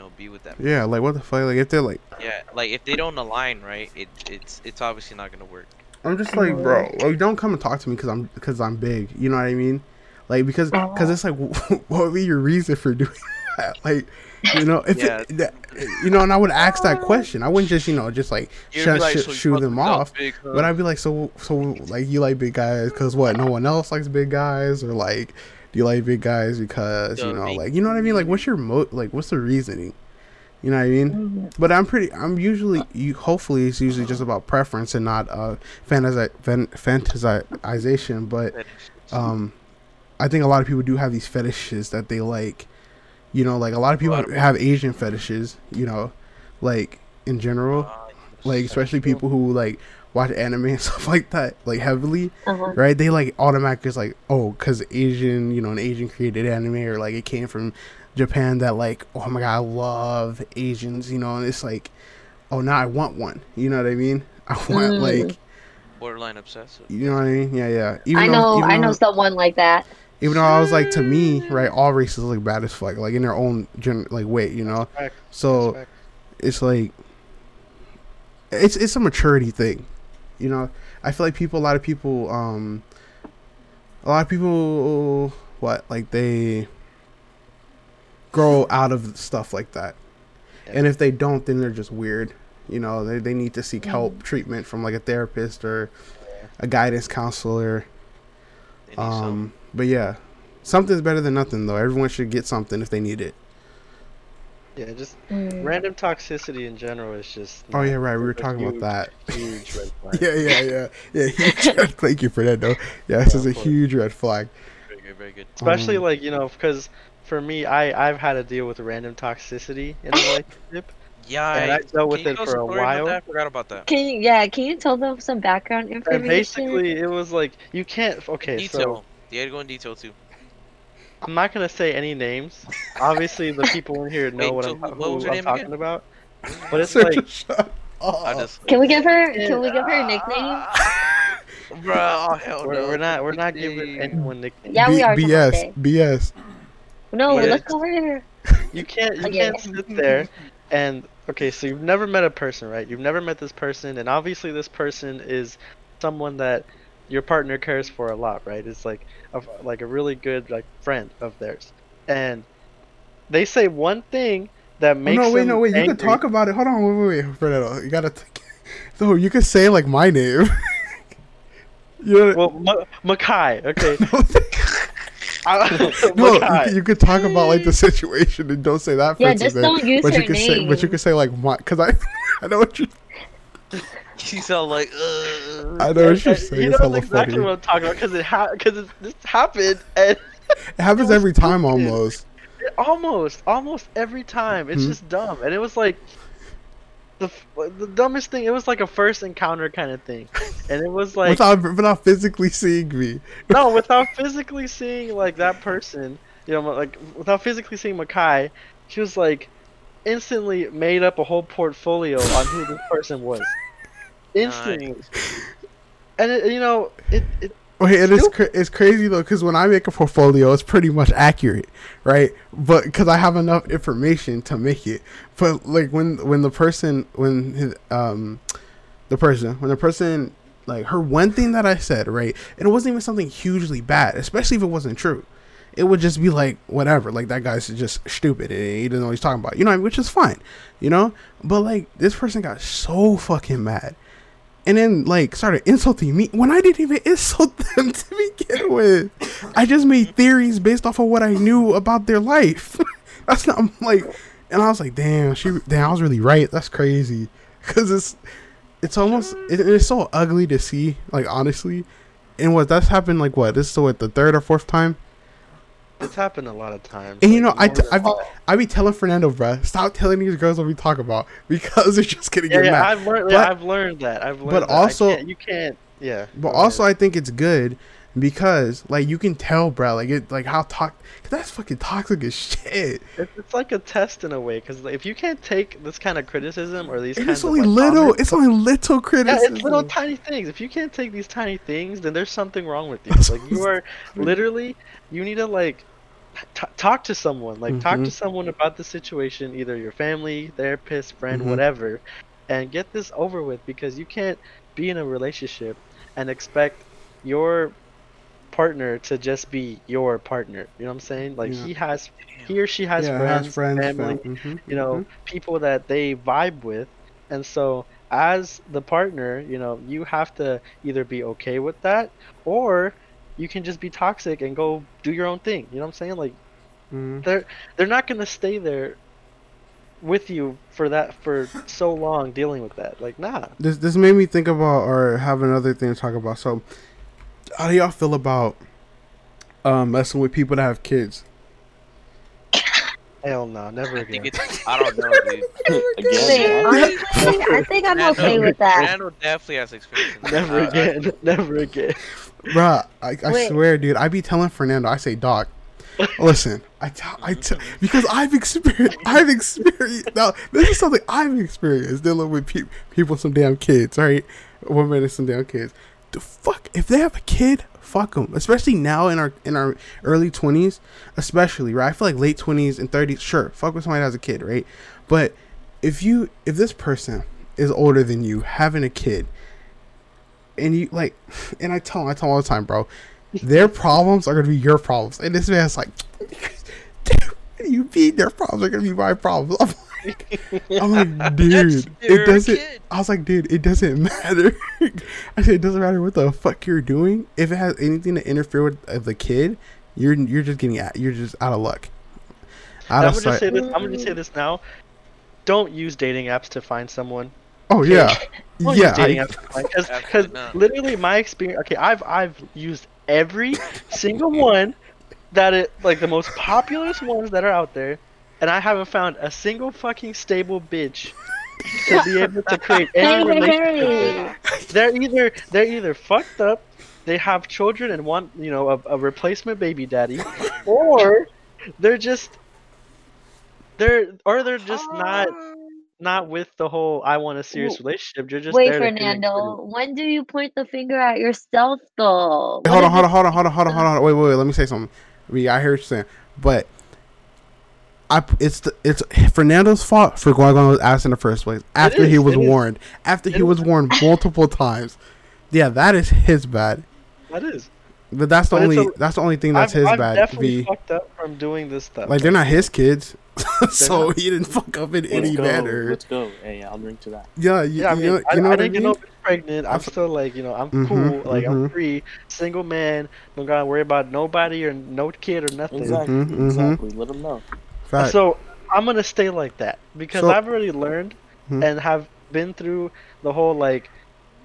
know, be with that? Yeah, like what the fuck? Like if they're like, Yeah, like if they don't align, right? It it's it's obviously not gonna work. I'm just like, bro, like don't come and talk to me because I'm because I'm big. You know what I mean? Like because because it's like, [laughs] what would be your reason for [laughs] doing that? Like, you know, if Yeah. it, that, you know, and I would ask that question. I wouldn't just you know just like be like, shut- "So shoo them off. big, huh?" But I'd be like, so so like you like big guys because what? No one else likes big guys, or like do you like big guys because you know like you know what I mean? Like what's your mo like what's the reasoning? You know what I mean? Mhm. But I'm pretty. I'm usually. You hopefully it's usually just about preference and not uh fantasi- fan- fantasization. But um, I think a lot of people do have these fetishes that they like. You know, like a lot of people have Asian fetishes. You know, like in general, Uh, like especially people who like watch anime and [laughs] stuff like that, like heavily, Uh-huh. right? They like automatically just like, oh, because Asian, you know, an Asian created anime or like it came from Japan that like, oh my god, I love Asians, you know, and it's like, oh, now I want one. You know what I mean? [laughs] I want Mm. like, borderline obsessive. you know what I mean? Yeah, yeah. Even I though- know, even I know though- someone like that. even though I was like, to me, right, all races look bad as fuck, like in their own gen- like way, you know. Respect, So respect. it's like it's it's a maturity thing you know i feel like people a lot of people um a lot of people what like they grow out of stuff like that. And if they don't then they're just weird you know they, they need to seek help treatment from like a therapist or a guidance counselor. They need some. um but yeah something's better than nothing though. Everyone should get something if they need it Yeah, just Mm. random toxicity in general is just. oh yeah right we were a talking about that Huge red [laughs] flag. yeah, yeah, yeah, yeah. [laughs] Huge red, thank you for that, though. Yeah, this is a huge red flag. Very good, very good. Especially Um, like you know, because for me, I I've had to deal with random toxicity in a relationship. [laughs] Yeah, And I dealt with it for a while. I forgot about that. Can you, yeah, can you tell them some background And information? basically, it was like you can't. Okay, detail. so You had to go in detail too. I'm not gonna say any names. Obviously, the people in here know Wait, what I'm, who- what was who I'm talking again? about. [laughs] But it's like just I just, Can we give her? Can we give her a ah. nickname? [laughs] bro, oh, hell we're, no. we're not we're not giving anyone nicknames. Yeah, we B- are. BS, BS. No, But let's go over here. You can't you Okay. can't sit there and okay, so you've never met a person, right? You've never met this person, and obviously this person is someone that your partner cares for a lot, right? It's like a, like a really good like friend of theirs, and they say one thing that Oh, makes no, wait, them no, wait. You can talk about it. Hold on, wait, wait, wait. Fernando, you gotta. T- [laughs] so you can say like my name. [laughs] you know, Well, Ma- Makai, okay. [laughs] I- no, you Makai. you can talk about like the situation and don't say that Yeah, just name. don't use but you her can say, but you name. can say like my, because I, I know what you, You sound like, uh. I know what you're saying. you It's know hella exactly funny. what I'm talking about because it ha- cause it, this happened and It happens was every time stupid. almost. It- almost almost every time it's Mhm. just dumb and it was like the the dumbest thing it was like a first encounter kind of thing and it was like without without physically seeing me. [laughs] no without physically seeing like that person you know like without physically seeing Makai she was like instantly made up a whole portfolio on who this person was instantly and it, you know it, it Okay, it is Stupid. cra- it's crazy though because when I make a portfolio, it's pretty much accurate, right? But because I have enough information to make it, but like when when the person when his, um the person when the person like her one thing that I said right, and it wasn't even something hugely bad, especially if it wasn't true. It would just be like whatever, like that guy's just stupid and he doesn't know what he's talking about, you know, which is fine, you know. But like this person got so fucking mad and then like started insulting me when I didn't even insult [laughs] them to begin with. I just made theories based off of what I knew about their life. [laughs] That's not I'm like, and I was like, damn, she, damn, I was really right. That's crazy, because it's, it's almost, it, it's so ugly to see, like honestly. And what that's happened like what this is what the third or fourth time. It's happened a lot of times And you know, like, I, t- I, be, oh. I be telling Fernando, bruh, stop telling these girls what we talk about [laughs] because they're just gonna yeah, get yeah mad. I've learned yeah, I've learned that I've learned but that. Also- can't- you can't yeah But also, ahead. I think it's good because like you can tell, bro, like it, like how toxic. That's fucking toxic as shit. It's, it's like a test in a way, because if you can't take this kind of criticism or these And it's only of like, little. comments- It's only little yeah, criticism. it's little tiny things. If you can't take these tiny things, then there's something wrong with you. Like you [laughs] are literally, you need to like t- talk to someone, like talk Mhm. to someone about the situation, either your family, therapist, friend, Mhm. whatever, and get this over with because you can't be in a relationship and expect your partner to just be your partner. You know what I'm saying? Like Yeah. he has, he or she has yeah, friends, has friends, family, fam- mhm, you know, mhm. people that they vibe with. And so, as the partner, you know, you have to either be okay with that or you can just be toxic and go do your own thing. You know what I'm saying? Like, Mhm. they're they're not going to stay there with you for that for so long dealing with that. Like, nah. This this made me think about or have another thing to talk about. So, how do y'all feel about um messing with people that have kids? Hell no, never I think again. it's. I don't know, [laughs] dude. Wait, Again, honestly, I think I'm Nando- okay with that. Nando definitely has experience. in that. Never I- I- again. [laughs] Never again. Bruh, I, I Wait. swear, dude, I be telling Fernando, I say, Doc, listen, I tell, I tell, because I've experienced, I've experienced, now, this is something I've experienced dealing with pe- people, some damn kids, right? Women and some damn kids. The fuck, if they have a kid, fuck them. Especially now in our, in our early 20s, especially, right? I feel like late 20s and 30s, sure, fuck with somebody that has a kid, right? But if you, if this person is older than you, having a kid, and you like, [laughs] and I tell him, I tell him all the time, bro, their problems are gonna be your problems. And this man's like, [laughs] you mean their problems are gonna be my problems? [laughs] I'm like, [laughs] dude, it doesn't. kid. I was like, dude, it doesn't [laughs] matter. I said, it doesn't matter what the fuck you're doing. If it has anything to interfere with uh, the kid, you're you're just getting at, you're just out of luck. Out I'm of gonna say this. I'm gonna say this now. Don't use dating apps to find someone. Oh yeah, [laughs] Don't yeah. dating apps because literally my experience. Okay, I've I've used every single one that it like the most popular ones that are out there, and I haven't found a single fucking stable bitch to be able to create [laughs] any Hey, hey, relationship. hey. with. They're either they're either fucked up, they have children and want you know a, a replacement baby daddy, or they're just they're or they're just not um, not with the whole I want a serious relationship. You're just Wait, there to connect Fernando. When do you point the finger at yourself, though? Hey, What hold on, hold on, hold on, hold on, hold on, hold on. Wait, wait, wait. Let me say something. I mean, I hear what you're saying, but I it's the, it's Fernando's fault for going on his ass in the first place after he was it is. warned. After he It was warned multiple times. Yeah, that is his bad. That is. But that's the But only a- that's the only thing that's I've, his I've bad. definitely V. fucked up from doing this stuff. Like they're not his kids, [laughs] so not. he didn't fuck up in let's any go. manner. Let's go. Hey, I'll drink to that. Yeah, you, yeah, I you know, I, you know I I didn't get no pregnant. I'm I've- still like, you know, I'm Mhm, cool. Like I'm mhm. free, single man. Don't gotta worry about nobody or no kid or nothing. Exactly. Mhm, mhm. Exactly. Let him know. Fact. So I'm gonna stay like that because So- I've already learned Mhm. and have been through the whole like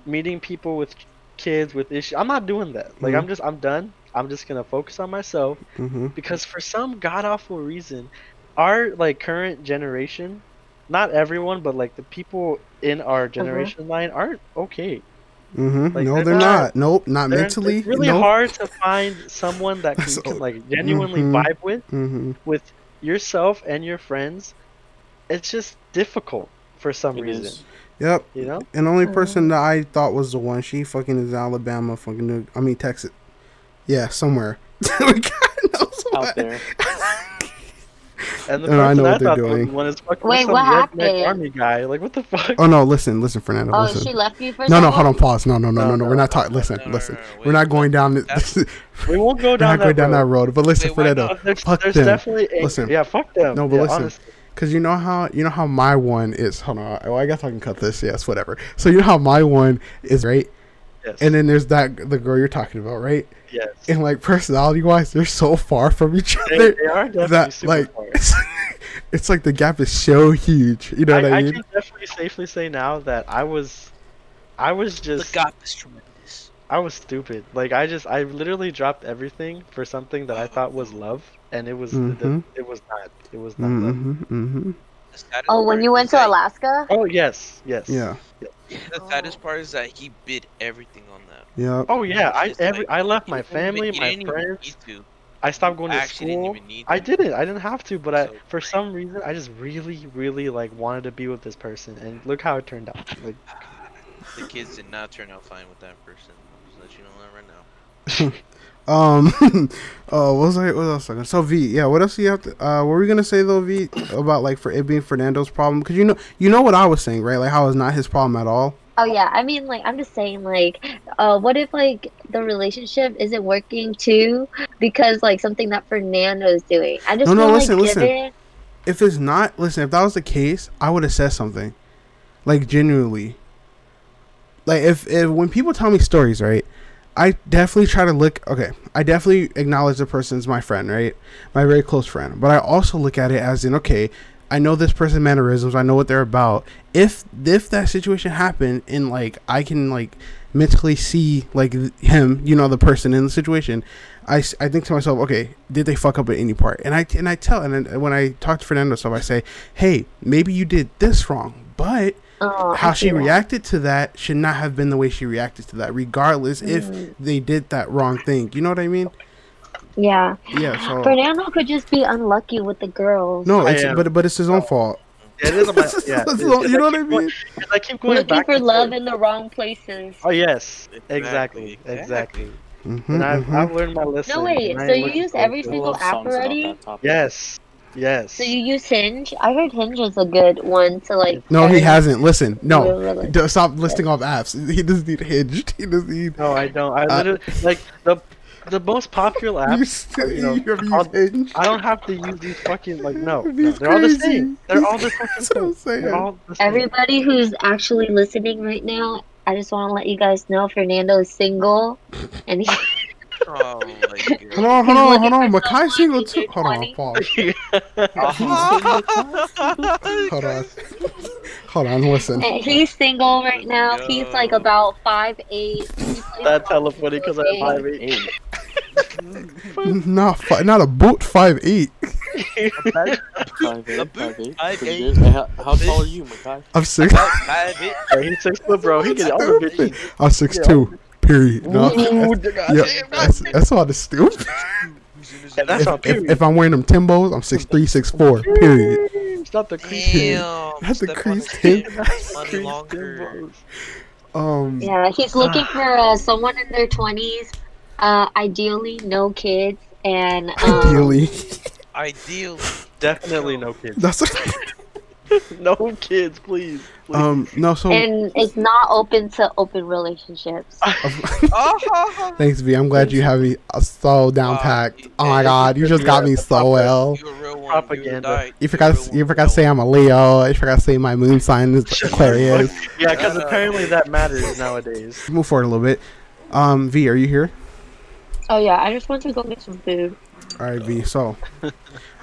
meeting people with kids with issues. I'm not doing that. Like Mhm. I'm just I'm done. I'm just gonna focus on myself hmm because for some god awful reason, our like current generation, not everyone, but like the people in our generation line aren't okay. Mm-hmm. Like, no, they're they're not- not. Nope, not mentally. it's really nope. hard to find someone that can, [laughs] So- can like genuinely Mhm. vibe with hmm with yourself and your friends. It's just difficult for some It reason, is. Yep. you know. And the only person mm. that I thought was the one, she fucking is Alabama, fucking, I mean Texas. Yeah, somewhere. [laughs] we gotta know somewhere. Out there. [laughs] [laughs] And the No, I person know I, what they're thought was doing. the one is fucking Wait, some what happened? army guy. Like what the fuck? Oh no, listen, listen, Fernando, Oh, listen. she left you for no, no, hold on, pause. No, no, no, No, no, no. no, We're not talking. Listen, no, no, listen. no, no, We're not going down. [laughs] We won't go down. we're down not going that down that road. road. But listen, Wait, Fernando, there's fuck there's them. definitely ang- Listen. yeah, fuck them. No, but yeah, listen. honestly. Cause you know how you know how my one is. Hold on. Oh, I guess I can cut this. Yes, whatever. So you know how my one is right, Yes. and then there's that the girl you're talking about, right? yes. And like personality wise, they're so far from each other they are definitely that super like far. it's, it's like the gap is so huge. You know what I, I, I mean? can definitely safely say now that I was, I was just The gap is tremendous. I was stupid. Like I just, I literally dropped everything for something that I thought was love, and it was, the, Mhm. it was not, it was not love. Mm-hmm, mm-hmm. Oh, when you went to Alaska? Oh yes, yes. Yeah. The saddest oh. part is that he bid everything on that. Yeah. Oh yeah, I every, like, I left my didn't even- family, he my didn't even friends. need to. I stopped going I to school. didn't even need I didn't. I didn't have to, but I, So- for some reason, I just really, really like wanted to be with this person, and look how it turned out. Like, The kids did not turn out fine with that person. I'll just let you know that right now. [laughs] Um. [laughs] uh. What was I? What else? I So V. Yeah. What else do you have to? Uh. What were we gonna say though, V? About like for it being Fernando's problem? Because you know, you know what I was saying, right? Like how it's not his problem at all. Oh yeah, I mean like I'm just saying like uh what if like the relationship isn't working too because like something that Fernando's doing. I just No, no, feel listen, like listen. given If it's not, listen. If that was the case, I would have said something. Like genuinely. Like if if when people tell me stories, right? I definitely try to look. Okay, I definitely acknowledge the person's my friend, right? My very close friend. But I also look at it as in, okay, I know this person mannerisms. I know what they're about. If if that situation happened and like I can like mentally see like him, you know, the person in the situation, I, I think to myself, okay, did they fuck up at any part? And I and I tell and when I talk to Fernando stuff, I say, hey, maybe you did this wrong, but Oh, how she that. reacted to that should not have been the way she reacted to that, regardless if Mm. they did that wrong thing. You know what I mean? Yeah. Yeah. So Fernando could just be unlucky with the girls. no, it's but but it's his own fault. It is about yeah. It's it's- his own- you know what I keep going- mean? I keep going Looking back for love forth. in the wrong places. Oh yes, exactly, Exactly. exactly. Mhm, And I've, mhm. I've learned my lesson. No wait, so you use every single love app already? Yes, yes. So you use Hinge? I heard Hinge is a good one to like. No, he hasn't. Listen, no, Real, real- D- stop listing off apps. [laughs] He doesn't need Hinged. [laughs] He doesn't need. No, I don't. I Uh, literally like the the most popular [laughs] You, apps. still, you know, you ever I'll- use Hinge? I don't have to use these fucking like no, no they're all the crazy. same. They're all the fucking That's what I'm same. saying. They're all the same. Everybody who's actually listening right now, I just want to let you guys know Fernando is single, and he, [laughs] Oh my god. Hold on, hold on, hold on. Makai single too. Hold on, pause. [laughs] Hold on. Hold on, listen. and he's single right now. He's like about five eight. That's hella funny because I'm five eight. Hey, [laughs] Not fi- not a boot five eight. five eight, five eight. five eight. how, how tall are you, Makai? I'm six. Five it. He's six foot, bro. He can all the bitches. I'm six two. Period. No. Ooh, [laughs] Yeah, that's, that's all the stupid. Yeah, that's If, all period. if I'm wearing them Timbos, I'm six three, six four. Period. It's not the creepy. Damn. That's a step on crease the tip. [laughs] tip. Money longer. Um. Yeah, he's looking for uh, someone in their twenties. Uh, ideally, no kids, and um, Ideally, Ideal. Definitely no kids. that's [laughs] [laughs] no kids, please. please. um. No. So and is not open to open relationships. Oh, [laughs] [laughs] thanks, V. I'm glad you have me uh, so down packed. you- Oh my God, you just got me so well. you a real one. Propaganda. You, a die- You a forgot. real To, one. you forgot to say I'm a Leo. You forgot to say my moon sign is Aquarius. yeah, because Uh, apparently that matters nowadays. Move forward a little bit. Um, V, are you here? Oh yeah, I just want to go get some food. All right, V. So,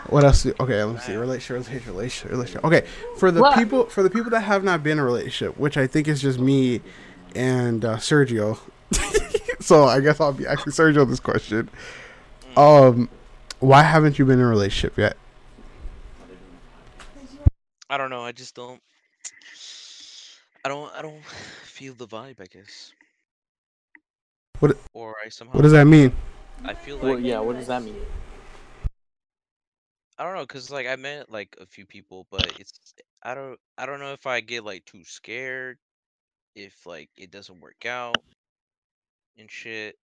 what else? do- Okay, let me see. Relationship, relationship, relationship, relationship. Okay, for the What? people, for the people that have not been in a relationship, which I think is just me and uh, Sergio. [laughs] so I guess I'll be asking Sergio this question. Um, why haven't you been in a relationship yet? I don't know. I just don't. I don't. I don't feel the vibe. I guess. What- Or I somehow. What does that mean? I feel like. Well, yeah, what does that mean? I don't know, cause like I met like a few people, but it's I don't I don't know if I get like too scared, if like it doesn't work out, and shit.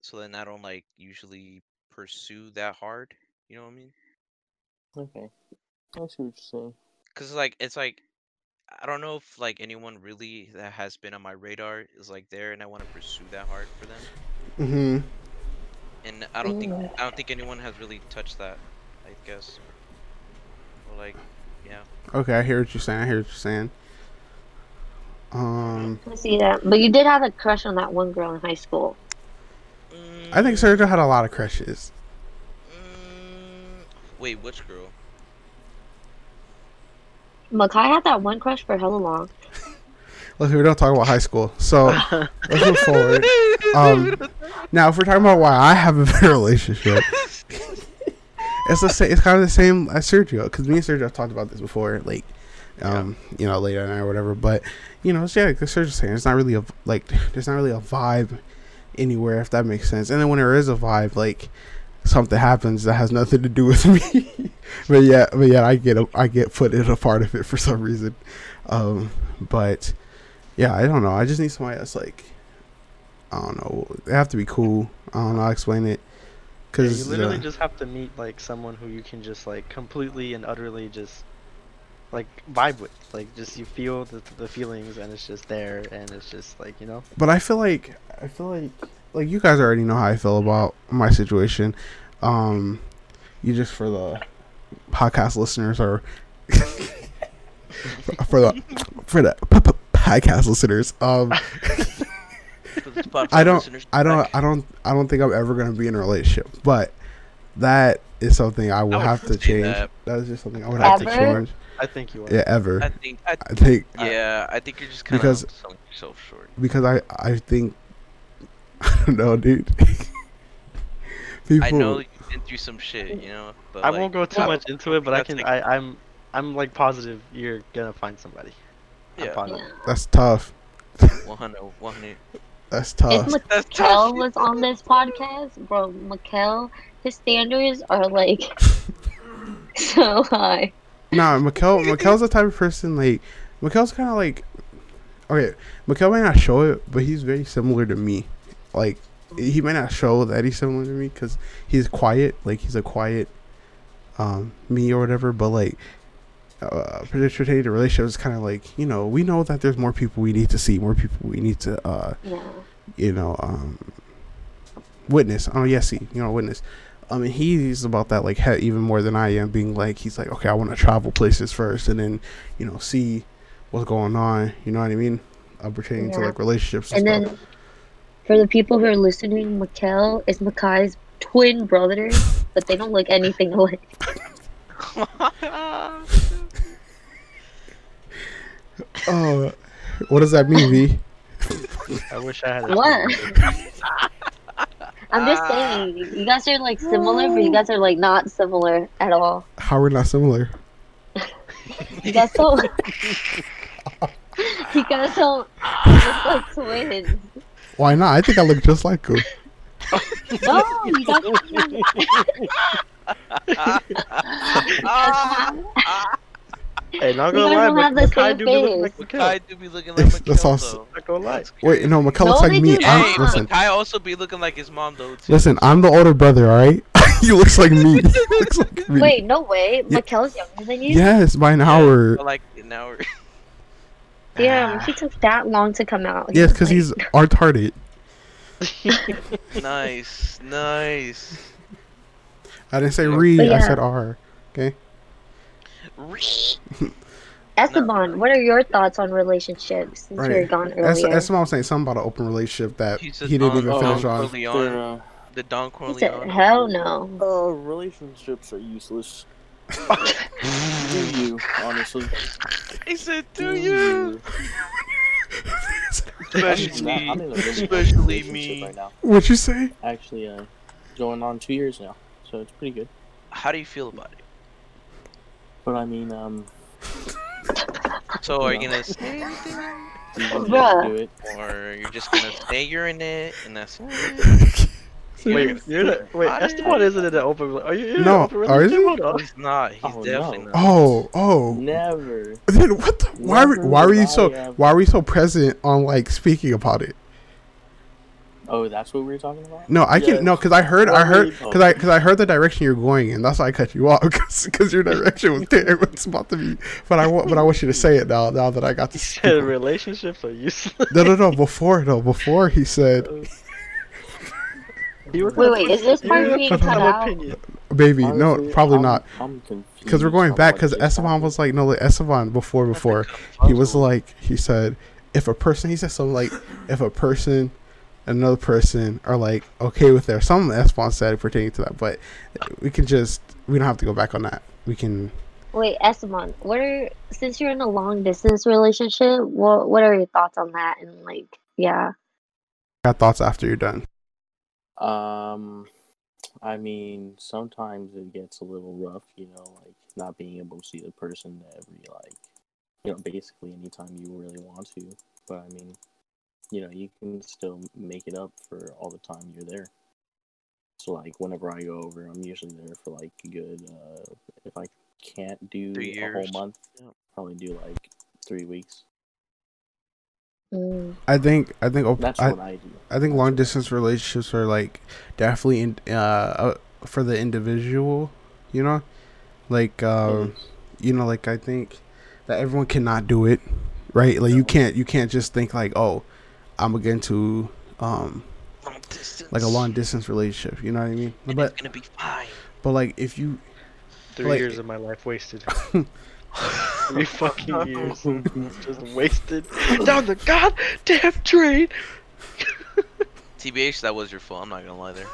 So then I don't like usually pursue that hard. You know what I mean? Okay. I see what you're saying. Cause like it's like I don't know if like anyone really that has been on my radar is like there, and I want to pursue that hard for them. Mm-hmm. And I don't think. I don't think anyone has really touched that. I guess. Or like, yeah. Okay, I hear what you're saying. I hear what you're saying. Um, I see that, but you did have a crush on that one girl in high school. I think Sergio had a lot of crushes. Mm, wait, which girl? Makai had that one crush for hella long. [laughs] Listen, we don't talk about high school, so [laughs] let's move forward. Um, now, if we're talking about why I have a been in a relationship, it's the same. It's kind of the same as Sergio, because me and Sergio have talked about this before, like, um, you know, late at night or whatever. But you know, it's, yeah, like Sergio's saying, it's not really a like, there's not really a vibe anywhere, if that makes sense. And then when there is a vibe, like something happens that has nothing to do with [laughs] me. but yeah, but yeah, I get a, I get put in a part of it for some reason. Um, but yeah, I don't know. I just need somebody that's like, I don't know. They have to be cool. I don't know. I'll explain it. Yeah, Cause you literally uh, just have to meet like someone who you can just like completely and utterly just like vibe with. Like just you feel the, the feelings and it's just there and it's just like you know. but I feel like I feel like like you guys already know how I feel about my situation. Um, you just for the podcast listeners or [laughs] for the for the podcast listeners. Um, [laughs] For the Spotify I don't, listeners I don't. I don't, I don't think I'm ever gonna be in a relationship. But that is something I will would have to change. that. That is just something I would have to change. I think you are. Yeah, ever. I think I, I think yeah, I think you're just kind Because- of selling yourself short. because I I think [laughs] I don't know, dude. [laughs] People, I know you've been through some shit, you know. But I like, won't go too I- much into it, but I can. like- I, I'm. I'm like positive you're gonna find somebody. Yeah. Yeah. that's tough. 100, 100. That's If tough. That's Mikkel tough. was on this podcast, bro, Mikkel, his standards are like [laughs] so high. Nah, Mikkel, Mikkel's the type of person like Mikkel's kind of like okay. Mikkel may not show it, but he's very similar to me. Like he may not show that he's similar to me because he's quiet. Like he's a quiet um me or whatever. But like uh, pertaining to relationships, kind of like you know we know that there's more people we need to see, more people we need to uh Yeah. you know, um, witness. Oh, yes, see, you know, witness. I mean, he's about that like he- even more than I am. Being like, he's like, okay, I want to travel places first, and then, you know, see what's going on. You know what I mean? Uh, pertaining to like relationships and, And stuff. then for the people who are listening, Mikkel is Makai's twin brother, but they don't look anything alike. [laughs] [laughs] [laughs] Oh, what does that mean, V? I wish I had. a What? [laughs] I'm just saying, you guys are like similar, but you guys are like not similar at all. How are we're not similar? You guys don't. [laughs] you guys don't look like twins. Why not? I think I look just like him. [laughs] No, you guys. Ah. Hey, not You gonna guys lie, but have the Makai same do be looking like Makai Mikkel. do be looking like It's- that's Mikkel, also- Not gonna lie. Wait, no, Mikkel No, looks like me. do I'm, listen, Makai also be looking like his mom though too. listen. I'm the older brother. All right, [laughs] he looks like me. [laughs] Looks like me. Wait, no way. Yeah. Mikkel's younger than you? Yes, by an Yeah, hour. but, like an we're [laughs] Damn, he took that long to come out. Yes, because like- he's retarded. nice, nice. I didn't say re. But I said R. Okay. [laughs] Esteban, what are your thoughts on relationships since you were gone That's earlier? that's what I was saying. Something about an open relationship that He's he didn't Don, even finish Don on. Corleone, They're, uh, the Don he said, hell no. uh, relationships are useless. [laughs] Do you, honestly? He said, Do "Do you?" I'm, Especially, not, I'm in a really healthy especially me. right now. What'd you say? Actually, uh, going on two years now, so it's pretty good. How do you feel about it? But I mean, um, [laughs] So are you gonna say anything, [laughs] you can Bruh. do it. or you're just gonna say you're in it and that's it? [laughs] Wait, you're not, wait, I- Esteban isn't in an open. Are you in an No, open are you? Hold on. He's not. He's Oh, definitely no. not. Oh, oh. Never. Dude, what the? Why? Were, Never why were you so? I Why were you so present on like speaking about it? Oh, that's what we were talking about. No, I can Yeah. no, cause I heard, I heard, cause I, cause I heard the direction you're going in. That's why I cut you off, [laughs] cause, cause your direction was there. It's about to be, but I want, but I want you to say it now. Now that I got [laughs] to He speak. said relationships are useless. No, no, no. Before, no, before he said, oh. [laughs] Wait, wait, is this you part being cut out? opinion. "Baby, no, probably I'm- not." I'm confused. Because we're going back. Because just Esteban was like, no, like Esteban before, before he was like, he said, if a person, he said something like, if a person, another person are like okay with their something Esteban said pertaining to that, but we can just we don't have to go back on that. We can. Wait, Esteban, what are since you're in a long distance relationship, what what are your thoughts on that? And like, yeah, Got thoughts after you're done. Um, I mean, sometimes it gets a little rough, you know, like not being able to see the person every like, you know, basically anytime you really want to. But I mean, you know, you can still make it up for all the time you're there. So like, whenever I go over, I'm usually there for like a good. Uh, if I can't do Three a whole month, Yeah. probably do like three weeks. mm, I think. I think. op- That's I, what I do. I think long distance relationships are like definitely in, uh, uh for the individual. You know, like do. um. you know like i think that everyone cannot do it right like you can't you can't just think like oh i'm gonna um like a long distance relationship you know what i mean And but it's gonna be fine. but like if you Three Like- years of my life wasted. [laughs] Three fucking years [laughs] just wasted [laughs] down the goddamn drain. TBH, that was your fault. I'm not gonna lie there.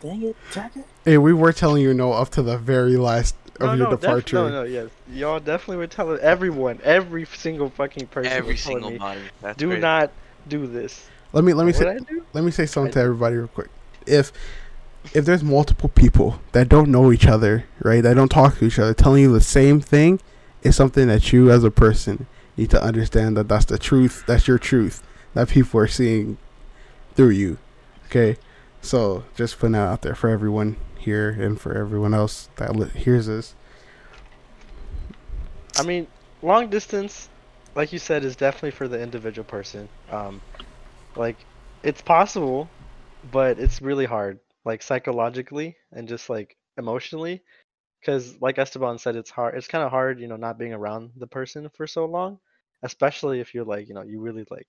Dang it, Jacket. Hey, we were telling you no up to the very last of No, your no, def- departure. no, no, yes. Y'all definitely were telling everyone, every single fucking person. Every single me, body. That's do crazy. not do this. Let me let me say let me say something to everybody real quick. If if there's multiple people that don't know each other, right, that don't talk to each other, telling you the same thing, is something that you as a person need to understand that that's the truth. That's your truth that people are seeing through you. Okay, so just putting that out there for everyone here and for everyone else that li- hears this. I mean, long distance, like you said, is definitely for the individual person. Um, like, it's possible, but it's really hard, like psychologically and just like emotionally, because like Esteban said, it's hard. It's kind of hard, you know, not being around the person for so long, especially if you're like, you know, you really like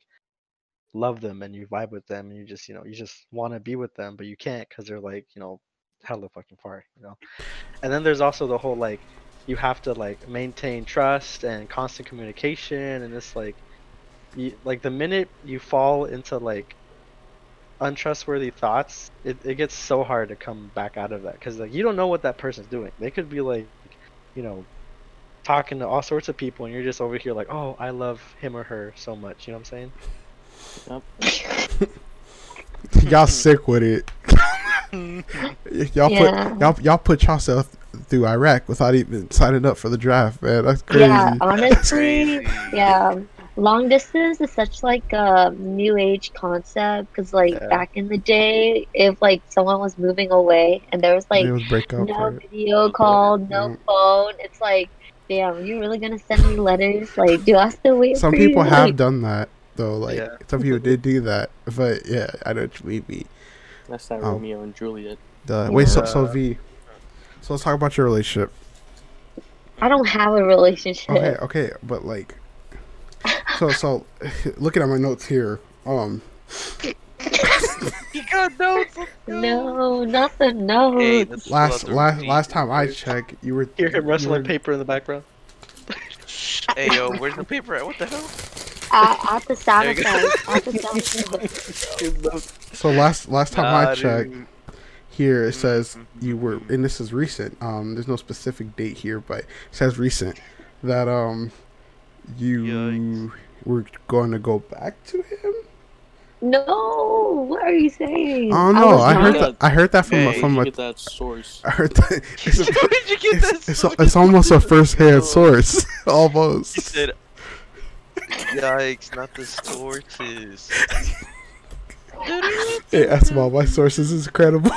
love them and you vibe with them and you just, you know, you just want to be with them, but you can't because they're like, you know, hella fucking far, you know. And then there's also the whole like you have to like maintain trust and constant communication and it's like you, like the minute you fall into like untrustworthy thoughts it, it gets so hard to come back out of that because like you don't know what that person's doing they could be like you know talking to all sorts of people and you're just over here like oh i love him or her so much you know what i'm saying Yep. [laughs] y'all sick with it. [laughs] y'all Yeah. put y'all y'all put yourself through Iraq without even signing up for the draft, man. That's crazy. Yeah, honestly, yeah. Long distance is such like a new age concept because like Yeah. back in the day, if like someone was moving away and there was like was break no right? video call, no Mm. phone, it's like, damn, are you really gonna send me letters? Like, do I still wait? Some for people you? have Like, done that though. Like Yeah. some people did do that, but yeah, I don't you mean. That's that Oh. Romeo and Juliet. The wait, so so Yeah. V. So let's talk about your relationship. I don't have a relationship. Okay, okay, but like, so so, [laughs] looking at my notes here, um, He got notes. let's. No, not the notes. Hey, last last last time I checked, you were hear him you rustling were- paper in the background Hey yo, where's the paper at? What the hell? at, at the sound There you go. effects. [laughs] At the sound effects. So last last time I checked, dude. Here it says you were, and this is recent. Um, there's no specific date here, but it says recent that um, you Yikes. were going to go back to him. No, what are you saying? Oh no, was I, heard that. I heard that from a, from a. get that source. [laughs] I heard that. [laughs] [laughs] It's, Where'd you get it's, that? it's, source? it's almost a first-hand source, He almost. said, "Yikes, not the sources." Hey, that's about my sources is credible.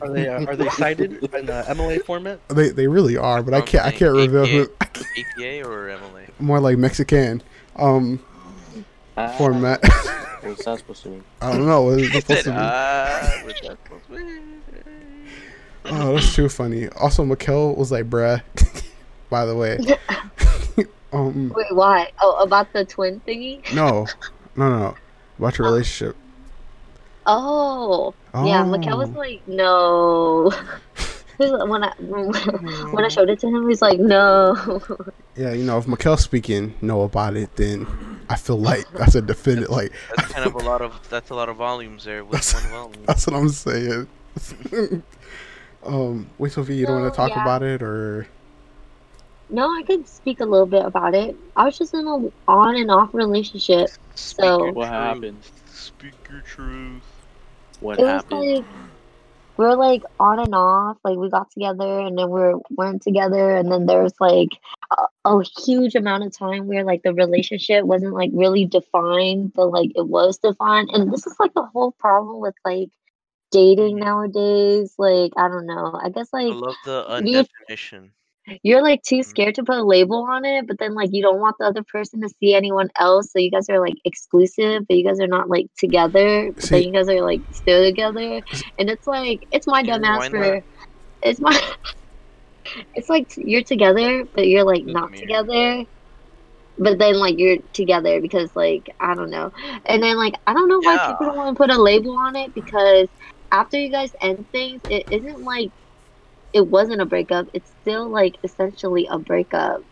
are they uh, are they cited in the mla format they they really are, but I I'm can't I can't reveal who. APA. APA [laughs] or MLA? More like Mexican. Um, Ah, format. What's [laughs] that supposed to mean? I don't know it's supposed to be. "Ah, what's that supposed to be?" Oh, that's too funny. Also, Mikkel was like, "Bruh." [laughs] By the way, um, Wait, why? Oh, about the twin thingy? no, no, no, about your relationship. Oh, yeah. Mikkel was Oh. like, no. [laughs] When I [laughs] when I showed it to him, he's like, no. [laughs] Yeah, you know, if Mikkel speaking know about it, then I feel like that's a definitive. Like That's kind of a lot of that's a lot of volumes there with That's- one volume. that's what I'm saying. um, wait, Sophie, you don't want to talk yeah. about it, or No, I could speak a little bit about it. I was just in a on and off relationship. Speak So- What happened? Speak your truth. What it was happened? like we are like on and off. Like we got together and then we are weren't together, and then there was like a, a huge amount of time where like the relationship wasn't like really defined, but like it was defined. And this is like the whole problem with like dating nowadays. Like I don't know. I guess like I love the undefinition. You're like too scared to put a label on it, but then like you don't want the other person to see anyone else, so you guys are like exclusive, but you guys are not like together. But See- you guys are like still together, and it's like it's my Yeah, dumb ass for it's my [laughs] it's like t- you're together, but you're like not together. But then like you're together because like I don't know, and then like I don't know why Yeah. people don't want to put a label on it because after you guys end things, it isn't like it wasn't a breakup. It's still like essentially a breakup.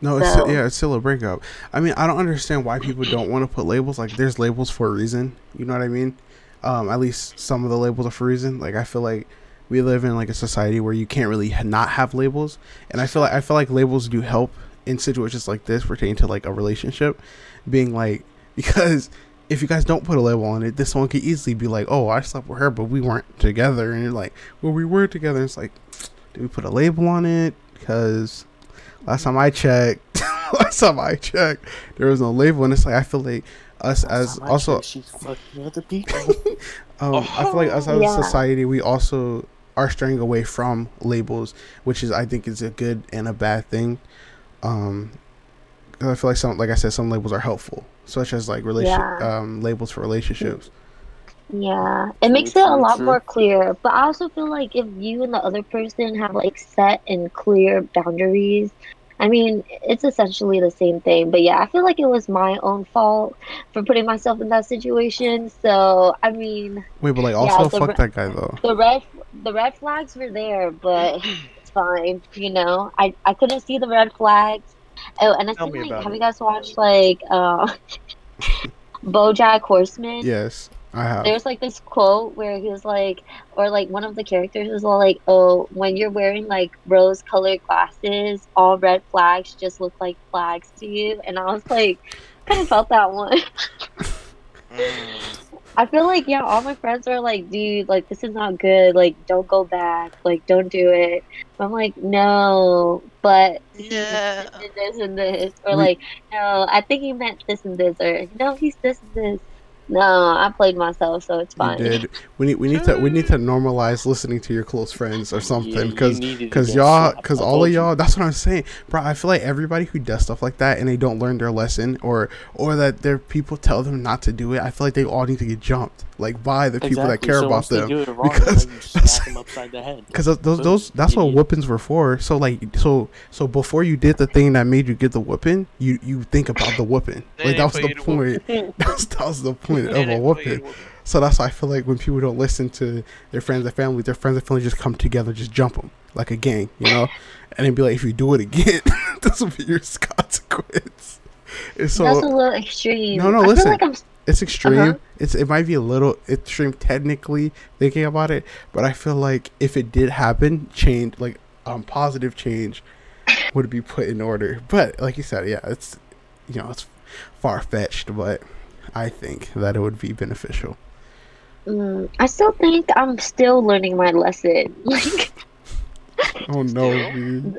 no? It's So- still, yeah, it's still a breakup. I mean, I don't understand why people don't want to put labels. Like, there's labels for a reason. You know what I mean? um, at least some of the labels are for a reason. Like I feel like we live in like a society where you can't really ha- not have labels, and I feel like I feel like labels do help in situations like this pertaining to like a relationship, being like [laughs] because if you guys don't put a label on it, this one could easily be like, oh, I slept with her, but we weren't together, and you're like, well, we were together. it's like, did we put a label on it? Because last time I checked, [laughs] last time I checked, there was no label, and it's like I feel like us as also chick, she's fucking other people. um, [laughs] I feel like us as Yeah. a society, we also are straying away from labels, which is I think is a good and a bad thing. Um, 'cause I feel like some, like I said, some labels are helpful, such as like relation Yeah. um labels for relationships. Yeah, it makes it a lot more clear. But I also feel like if you and the other person have like set and clear boundaries, I mean, it's essentially the same thing. But yeah, I feel like it was my own fault for putting myself in that situation. So, I mean, Wait, but like also the fuck re- that guy though. the red the red flags were there, but it's fine, you know. I I couldn't see the red flags. Oh, and I Tell think like have it. you guys watched like uh [laughs] BoJack Horseman? Yes, I have. There's like this quote where he was like, or like one of the characters was all like, "Oh, when you're wearing like rose-colored glasses, all red flags just look like flags to you." And I was like, kind of felt that one. Mm. [laughs] I feel like yeah, all my friends are like, "Dude, like this is not good. Like, don't go back. Like, don't do it." But I'm like, "No, but Yeah. this and this and this," or We- like, "No, I think he meant this and this," or "No, he's this and this." No, I played myself, so it's You fine. did. We need we need to we need to normalize listening to your close friends or something because needed to because y'all because all of you. y'all that's what I'm saying, bro. I feel like everybody who does stuff like that and they don't learn their lesson or or that their people tell them not to do it. I feel like they all need to get jumped like by the people that care so about them. wrong, because that's- [laughs] them upside the head. Because those those, So, those that's what idiot. whoopings were for. So like so so before you did the thing that made you get the whooping, you you think about the whooping. Like that was the put you to point. [laughs] That's that was the point They of a didn't put you to whooping. So that's why I feel like when people don't listen to their friends and family, their friends and family just come together, just jump them like a gang, you know, and then be like, if you do it again, [laughs] this will be your consequence. And so That's a little extreme. No, no, I listen. feel like I'm. it's extreme. Uh-huh. It's it might be a little extreme technically thinking about it, but I feel like if it did happen, change like um positive change would be put in order. But like you said, yeah, it's you know it's far fetched, but I think that it would be beneficial. Mm, I still think I'm still learning my lesson. [laughs] Like Oh no, dude.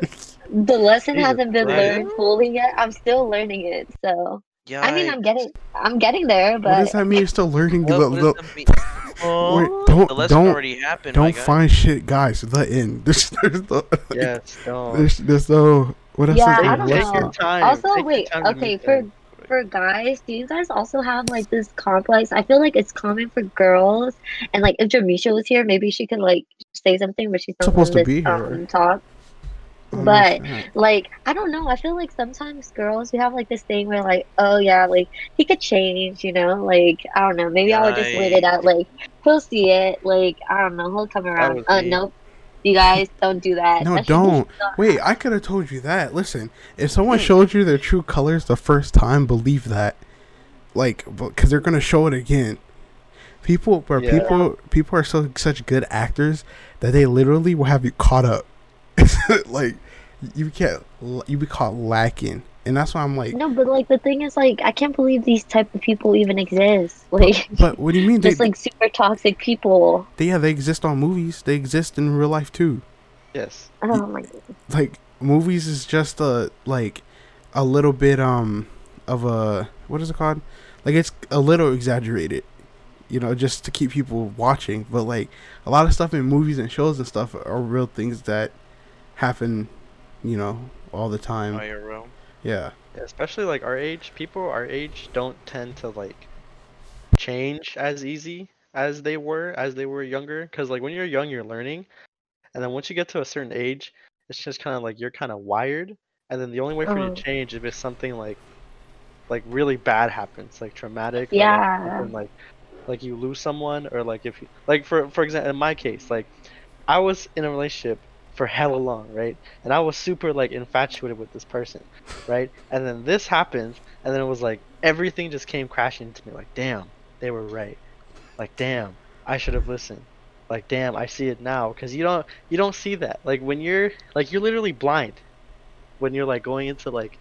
the lesson Jesus hasn't been Christ. learned fully yet. I'm still learning it. So Yeah. I mean, I'm getting, I'm getting there, what does but that mean? You're still learning What, the, the, does that mean? Oh, wait, don't the lesson don't already happened. don't find shit, guys. The end. [laughs] There's there's the, Yes, don't. there's there's no what else Yeah, is I there? don't Take Lesson? know. time. also Take wait. time Okay, for them. For guys, do you guys also have like this complex? I feel like it's common for girls, and like if Jamisha was here, maybe she could like say something, but she's not Supposed to this be here. um, talk. But like I don't know. I feel like sometimes girls we have like this thing where like, oh yeah, like he could change, you know. Like I don't know. Maybe I would just wait it out. Like he'll see it. Like I don't know. He'll come around. Uh, nope. You guys don't do that. No, That don't. Wait, I could have told you that. Listen, if someone hmm. showed you their true colors the first time, believe that. Like, because they're gonna show it again. People, where Yeah. people, people are so such good actors that they literally will have you caught up. [laughs] like, you can't, you be caught lacking, and that's why I'm like, No, but like the thing is, like I can't believe these type of people even exist. [laughs] Like but what do you mean? They, just like super toxic people. they, yeah, they exist on movies. They exist in real life too. Yes. Oh my god. like movies is just a like a little bit um of a what is it called like it's a little exaggerated you know just to keep people watching but like a lot of stuff in movies and shows and stuff are real things that happen you know all the time IRL. yeah Yeah, especially like our age, people our age don't tend to like change as easy as they were as they were younger. Because like when you're young, you're learning, and then once you get to a certain age, it's just kind of like you're kind of wired, and then the only way for you to uh-huh. change is if something like like really bad happens, like traumatic. or, like, Yeah. something like like you lose someone, or like if you like for for example, in my case, like I was in a relationship for hella long, right? And I was super like infatuated with this person, right? And then this happens, and then it was like everything just came crashing into me. Like, damn, they were right. like damn, I should have listened. Like damn, I see it now because you don't you don't see that. Like when you're like you're literally blind when you're like going into like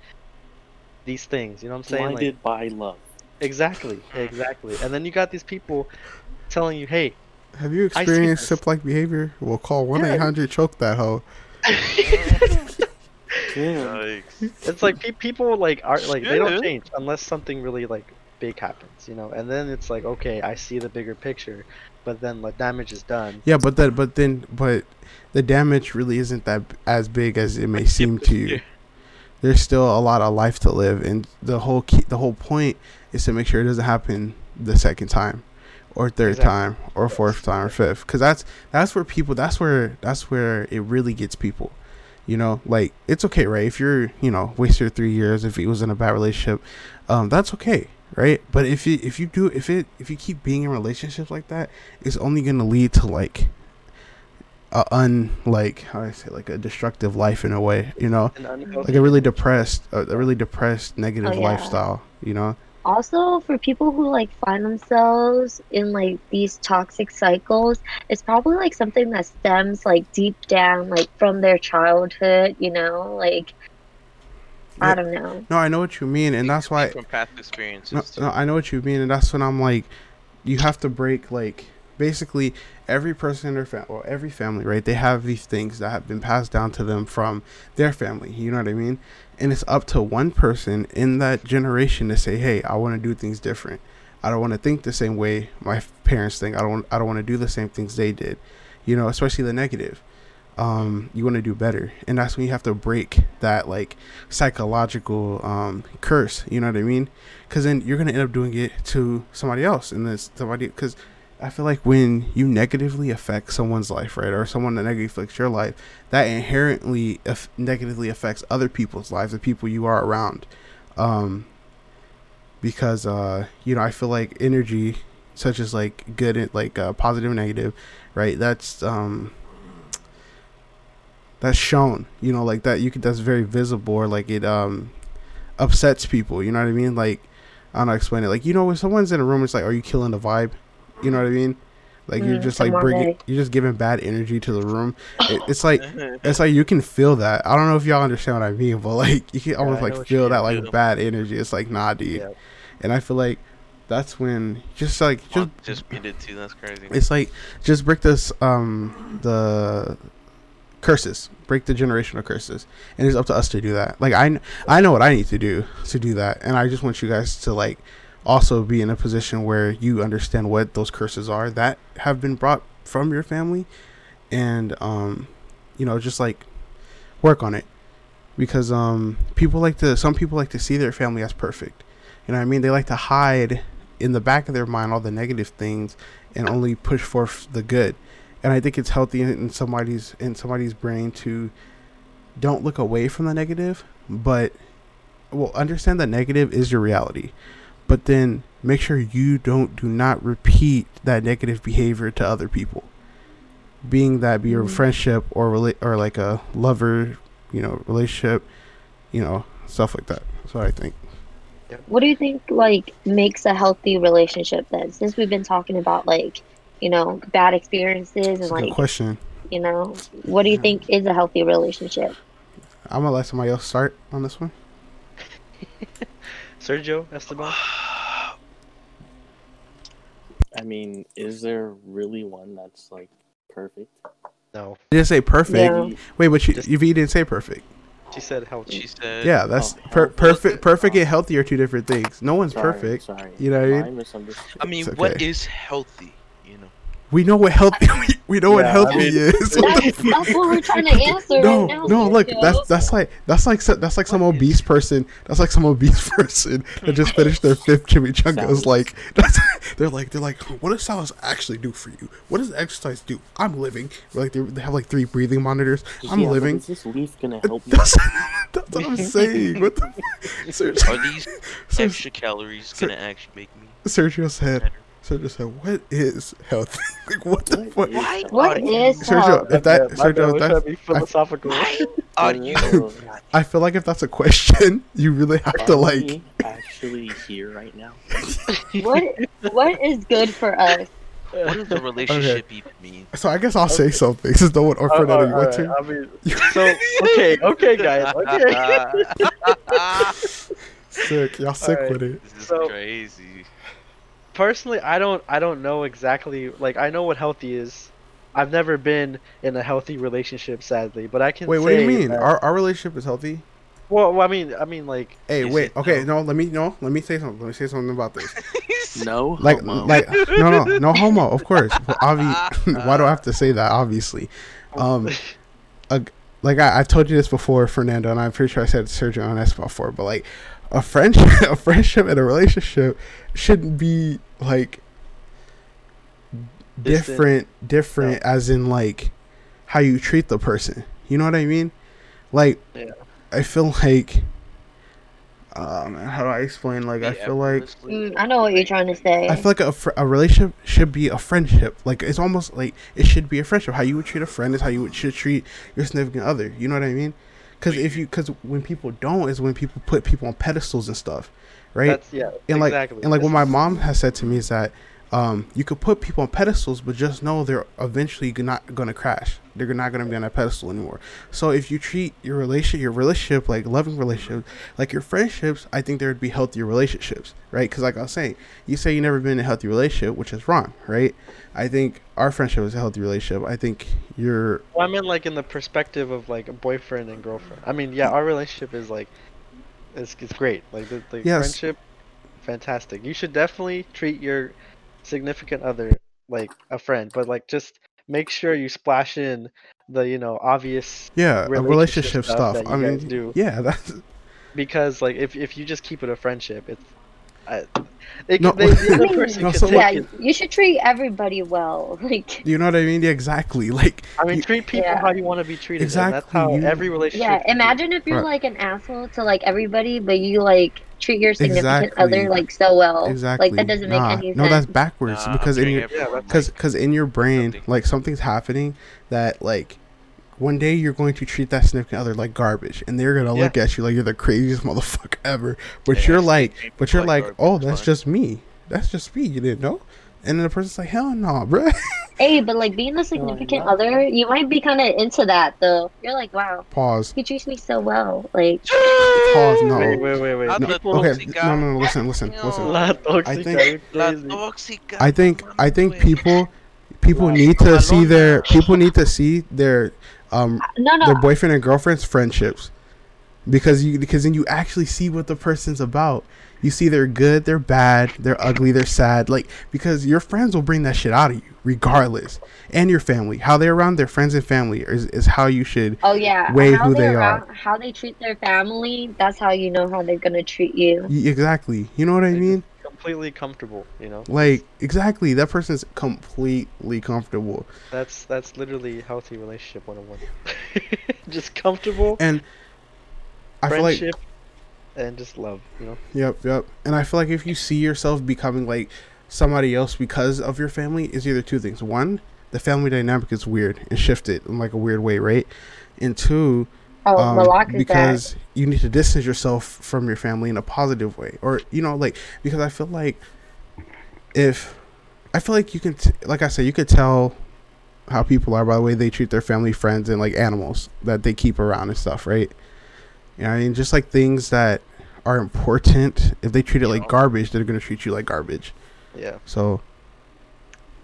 these things. You know what I'm saying? Like, Blinded by love. exactly, exactly. And then you got these people telling you, hey, Have you experienced this. sip like behavior? We'll call one eight hundred choke that hoe. [laughs] Damn. It's like pe- people like are like they don't change unless something really like big happens, you know. And then it's like, okay, I see the bigger picture, but then the damage is done. Yeah, but that but then but the damage really isn't that as big as it may seem to you. [laughs] There's still a lot of life to live, and the whole key, the whole point is to make sure it doesn't happen the second time, or third Exactly. time, or fourth time, or fifth. Because that's that's where people. That's where that's where it really gets people. You know, like it's okay, right? If you're, you know, waste your three years, if it was in a bad relationship, um, that's okay, right? But if you if you do if it if you keep being in relationships like that, it's only gonna lead to like a un like how do I say like a destructive life in a way, you know, like a really depressed, a, a really depressed, negative Oh, yeah. lifestyle, you know. Also for people who like find themselves in like these toxic cycles it's probably like something that stems like deep down like from their childhood you know like Yeah. i don't know No, I know what you mean, and that's why from past experiences. No, no, I know what you mean, and that's when I'm like, you have to break like basically every person in their family, or every family, right? They have these things that have been passed down to them from their family. You know what I mean? And it's up to one person in that generation to say, "Hey, I want to do things different. I don't want to think the same way my parents think. I don't. I don't want to do the same things they did. You know, especially the negative." um you want to do better and that's when you have to break that like psychological um curse you know what i mean because then you're gonna end up doing it to somebody else and then somebody because i feel like when you negatively affect someone's life right or someone that negatively affects your life that inherently aff- negatively affects other people's lives the people you are around. Um because uh you know i feel like energy such as like good and like uh, positive and negative right that's um that's shown you know like that you could that's very visible or like it um upsets people you know what i mean? Like i don't know explain it. Like you know when someone's in a room it's like are you killing the vibe you know what i mean? Like you're Mm, just like bringing you're just giving bad energy to the room. It, it's like it's like you can feel that. I don't know if y'all understand what i mean but like you can almost I like know what you feel that like yeah. bad energy. It's like nah dude. Yeah. and i feel like that's when just like just Just, just muted too. That's crazy. it's like just break this um the curses. Break the generational curses. And it's up to us to do that. Like i i know what i need to do to do that. And i just want you guys to like also be in a position where you understand what those curses are that have been brought from your family and um you know just like work on it. Because um people like to some people like to see their family as perfect. You know i mean? They like to hide in the back of their mind all the negative things and only push forth the good. And i think it's healthy in somebody's in somebody's brain to don't look away from the negative but well understand that negative is your reality but then make sure you don't do not repeat that negative behavior to other people. Being that be a Mhm. friendship or rela- or like a lover you know relationship you know stuff like that. So i think. What do you think like makes a healthy relationship then? Since we've been talking about like you know bad experiences and it's a good like question. you know what do you think is a healthy relationship? I'm gonna let somebody else start on this one [laughs] Sergio Esteban. [sighs] I mean, is there really one that's like perfect? No, you didn't say perfect Yeah. wait but you, Just- you didn't say perfect she said healthy. She said. Yeah, that's Oh, per- healthy. perfect. Perfect and healthy are two different things. No one's Sorry, perfect. Sorry, You know what I I mean? misunderstood. I mean, okay. is healthy? You know. We know what healthy. [laughs] We, we know what Yeah, I healthy mean- is. What that's, that's what we're trying to answer no, right now no, look, Sergio. that's that's like that's like that's like some obese person. That's like some obese [laughs] person that just finished their fifth chimichanga. It's like [laughs] that's, they're like they're like, what does salads actually do for you? What does exercise do? I'm living. Like they, they have like three breathing monitors. I'm Yeah, living. Is this leaf gonna help me? That's, that's what I'm saying. What the? Sergio, Are these extra calories Ser- gonna actually make me Sergio said. better? Sergio said, "What is healthy? [laughs] like what the What fuck?" is what are Sergio, health? if that My bad, my bad, Sergio, we're if trying to that be philosophical. Why are [laughs] you? [laughs] I feel like if that's a question, you really have to like. actually here right now? what what is good for us What does a relationship even mean? So I guess I'll say something since no one uh, or Fernando, you oh, want alright, to? I mean, so okay, okay, guys, okay. Sick, y'all sick Alright. with it. this is So- crazy. Personally, I don't, I don't know exactly. Like, I know what healthy is. I've never been in a healthy relationship, sadly, but I can. Say Wait, what do you mean? that- Our our relationship is healthy? well, well, I mean, I mean, like, Hey, wait. Okay, though? no. Let me no. Let me say something. Let me say something about this. [laughs] No, Like, homo. like, no, no, no homo. Of course. Well, obvi- [laughs] why do I have to say that? Obviously, um, [laughs] a, like I, I've told you this before, Fernando, and I'm pretty sure I said Sergio on S before, but like a friendship, [laughs] a friendship and a relationship shouldn't be like Distant. different, different as in like how you treat the person. You know what I mean? Like, Yeah. I feel like. Uh, man, how do I explain? Like, I feel like Mm, I know what you're trying to say. I feel like a, fr- a relationship should be a friendship. Like it's almost like it should be a friendship. How you would treat a friend is how you would should treat your significant other. You know what I mean? Because if you because when people don't is when people put people on pedestals and stuff, right? that's yeah, and like exactly. and like This what my mom has said to me is that um, you could put people on pedestals, but just know they're eventually not gonna crash. They're not gonna be on a pedestal anymore. So if you treat your relation, your relationship like loving relationship, like your friendships, I think there would be healthier relationships, right? Because like I was saying, you say you never been in a healthy relationship, which is wrong, right? I think our friendship is a healthy relationship. I think your Well, I mean, like in the perspective of like a boyfriend and girlfriend. I mean, yeah, our relationship is like, it's, it's great. Like the, the Yes. friendship, fantastic. You should definitely treat your significant other like a friend, but like just make sure you splash in the you know obvious yeah, relationship relationship stuff stuff. that I you mean, do. yeah, that's because like if if you just keep it a friendship, it's. I, it No, they, the other [laughs] person No, so yeah, it. you should treat everybody well. [laughs] Like, you know what I mean? Yeah, exactly. Like I mean, you- treat people Yeah. how you want to be treated. and that's Exactly, how you- every relationship. yeah, imagine if you're Right. like an asshole to like everybody, but you like treat your significant Exactly. other like so well. exactly. Like that doesn't make any sense. No, that's backwards Nah, because in your everyone Yeah, because because in your brain something. like something's happening that like one day you're going to treat that significant other like garbage and they're gonna Yeah. look at you like you're the craziest [laughs] motherfucker ever but Yeah, you're like but you're like like oh that's fine. just me that's just me you didn't know and then the person's like hell no bro [laughs] Hey, but like being the significant no. other, you might be kind of into that though. You're like, wow, pause he treats me so well. Like, pause no Wait, wait, wait, wait. No okay no no no listen listen listen La toxica, think- La tóxica. I think I think people people Wow. need to see their people need to see their um no, no, their boyfriend and girlfriend's friendships because you because then you actually see what the person's about you see they're good they're bad they're ugly they're sad like because your friends will bring that shit out of you regardless and your family how they're around their friends and family is, is how you should oh yeah, weigh how who they they around, how they treat their family. That's how you know how they're gonna treat you. y- exactly you know what i mean Completely comfortable, you know. like exactly that person's completely comfortable That's that's literally healthy relationship 101. [laughs] just comfortable, and i feel like friendship, and just love, you know. Yep, yep. And I feel like if you see yourself becoming like somebody else because of your family, is either two things. One, the family dynamic is weird and shifted in like a weird way, right? And two, Oh, um, Malak is because you need to distance yourself from your family in a positive way, or you know, like because I feel like if I feel like you can, t- like I said, you could tell how people are by the way they treat their family, friends, and like animals that they keep around and stuff, right? You know, I mean, just like things that are important. If they treat it like garbage, they're gonna treat you like garbage. Yeah. So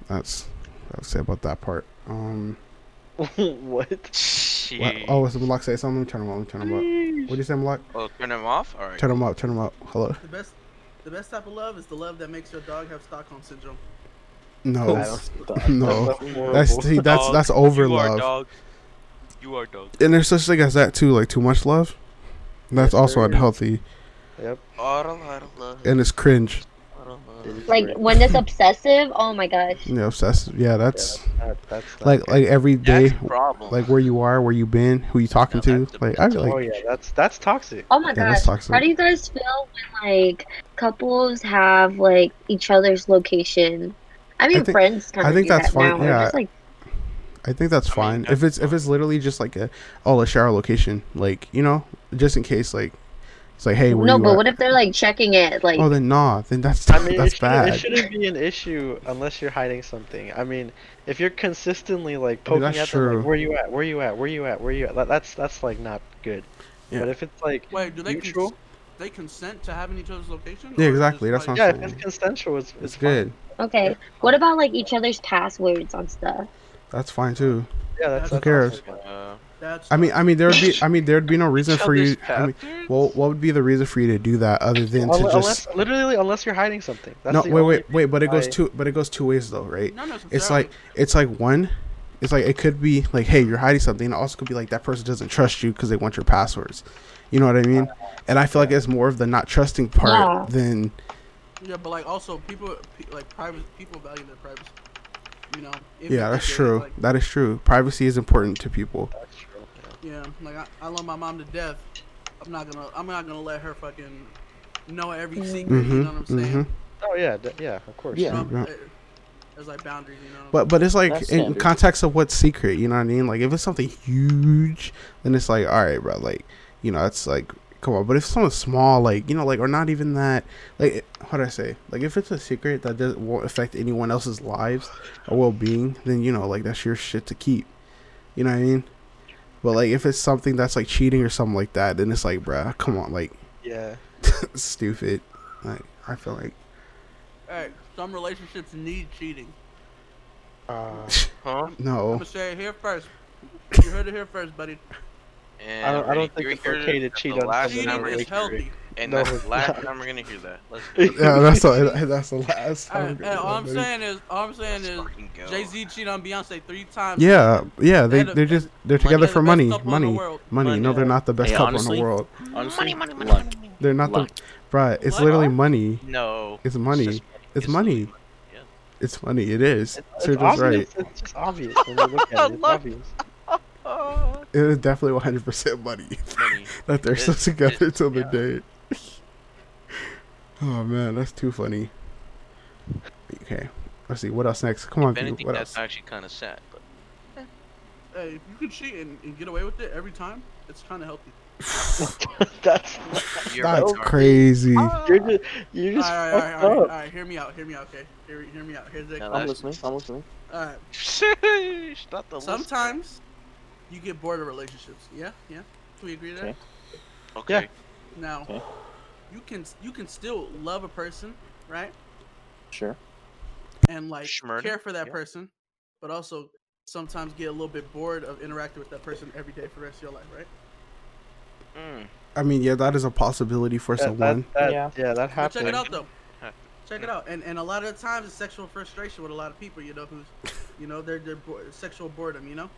that's what I'll say about that part. Um, [laughs] what? What, oh, was Malak say something? Let me turn him up. Turn him up. What do you say, Malak? Oh, turn him off. All right. Turn him up. Turn him up. Hello. The best, the best type of love is the love that makes your dog have Stockholm syndrome. No, [laughs] no. horrible. That's see, that's that's over you Are love. dog. You are dog. And there's such thing as that too, like too much love. That's Yes, also there is. unhealthy, Yep. I don't, I don't love. and it's cringe. I don't love. it is like when it's obsessive. Oh my gosh. You know, obsessive. Yeah, that's That, that's like good. like every day, That's problem. like where you are, where you been, who you talking Yeah, to. Like I feel oh yeah, that's that's toxic. Oh my Yeah, that's gosh. toxic. How do you guys feel when like couples have like each other's location? I mean, think- friends kind I of think do that's that fine, now. Yeah. Just like, I think that's I mean, fine. that's if it's if it's literally just like a oh let's share our location, like you know, just in case like It's like, hey, where no, you but at? what if they're like checking it? Like, Oh, then nah. Then that's I [laughs] mean, that's it, shouldn't, bad. it shouldn't be an issue unless you're hiding something. I mean, if you're consistently like I mean, poking at them, true. like, where you at, where you at, where you at, where you at, that, that's that's like not good. Yeah. But if it's like Wait, do they mutual, cons- they consent to having each other's location? Yeah, or exactly, just, that's like- what yeah, if it's consensual, it's, It's it's good. okay, what about like each other's passwords on stuff? That's fine too. Fine. Yeah, that's, Who that's cares? also good. Uh, That's I mean, I mean, there would be, I mean, there would be no reason for you. I mean, passwords? well, what would be the reason for you to do that other than to Unle- just? literally unless you're hiding something. That's No, wait, wait, wait. But it goes why- two, but it goes two ways though, right? not necessarily. It's like, it's like one, it's like it could be like, hey, you're hiding something. It also could be like that person doesn't trust you because they want your passwords. You know what I mean? And I feel like it's more of the not trusting part Yeah. than yeah, but like also people like private people value their privacy. You know. Yeah, that's true. Like, That is true. Privacy is important to people. That's true. Yeah. yeah, like I, I love my mom to death. I'm not gonna I'm not gonna let her fucking know every secret. You Mm-hmm. know what I'm saying? Mm-hmm. Oh yeah, d- yeah, of course. Yeah. You know, Yeah. uh, There's like boundaries, you know. But but it's like That's in standard. context of what's secret, you know what I mean? Like if it's something huge, then it's like, all right, bro, like you know, it's like come on. But if it's something small, like you know, like or not even that, like how do I say? Like if it's a secret that doesn't won't affect anyone else's lives or well being, then you know, like that's your shit to keep. You know what I mean? But like if it's something that's like cheating or something like that, then it's like, bruh, come on, like Yeah. [laughs] stupid. Like I feel like hey, some relationships need cheating. Uh, [laughs] huh? No. I'm gonna say it here first. You heard it here first, buddy. And I don't- I don't think you're it's okay to cheat on last Cheating is gonna healthy. And No, that's the last not. time we're gonna hear that. Let's Yeah, that's the, that's the last. All time right, we're and all I'm do it. saying is, all I'm saying let's is. Jay Z cheated on Beyonce three times. Yeah, yeah, they They're just they're together They're for the best money, couple in the money, money. No, they're not the best Hey, couple honestly, in the world. Honestly, money, money, luck. They're not Luck. the, bruh. It's What? literally money. No. It's money. just It's It's money. literally Yeah. It's money. It is. it's, So it's just obvious. right. It's just obvious when you look at it. It's [laughs] obvious. [laughs] It is definitely 100 percent money money. [laughs] that they're still together it's- till the yeah. day. Oh man, that's too funny. Okay, let's see what else next. Come on, If View, anything, what that's else? actually kind of sad. But Hey, if you can cheat and, and get away with it every time, it's kind of healthy. [laughs] That's [laughs] you're That's right. crazy. you're just you All just right, all right, fucked all right, up. right. Hear me out. Hear me out. Okay. Hear, hear me out. Here's the. Now I'm listening. I'm listening. All right. [laughs] Sheesh, not the list. Sometimes you get bored of relationships. Yeah, yeah. Can we agree to that? Okay. Okay. Now, Okay. You can you can still love a person, right? Sure. And like Schmurda, care for that yeah. person, but also sometimes get a little bit bored of interacting with that person every day for the rest of your life, right? Mm. I mean, yeah, that is a possibility for That, someone. that, that, Yeah. yeah. that happens. check it out though. Check it [laughs] out. And and a lot of the times it's sexual frustration with a lot of people, you know, who's you know, they're they're bo- sexual boredom, you know?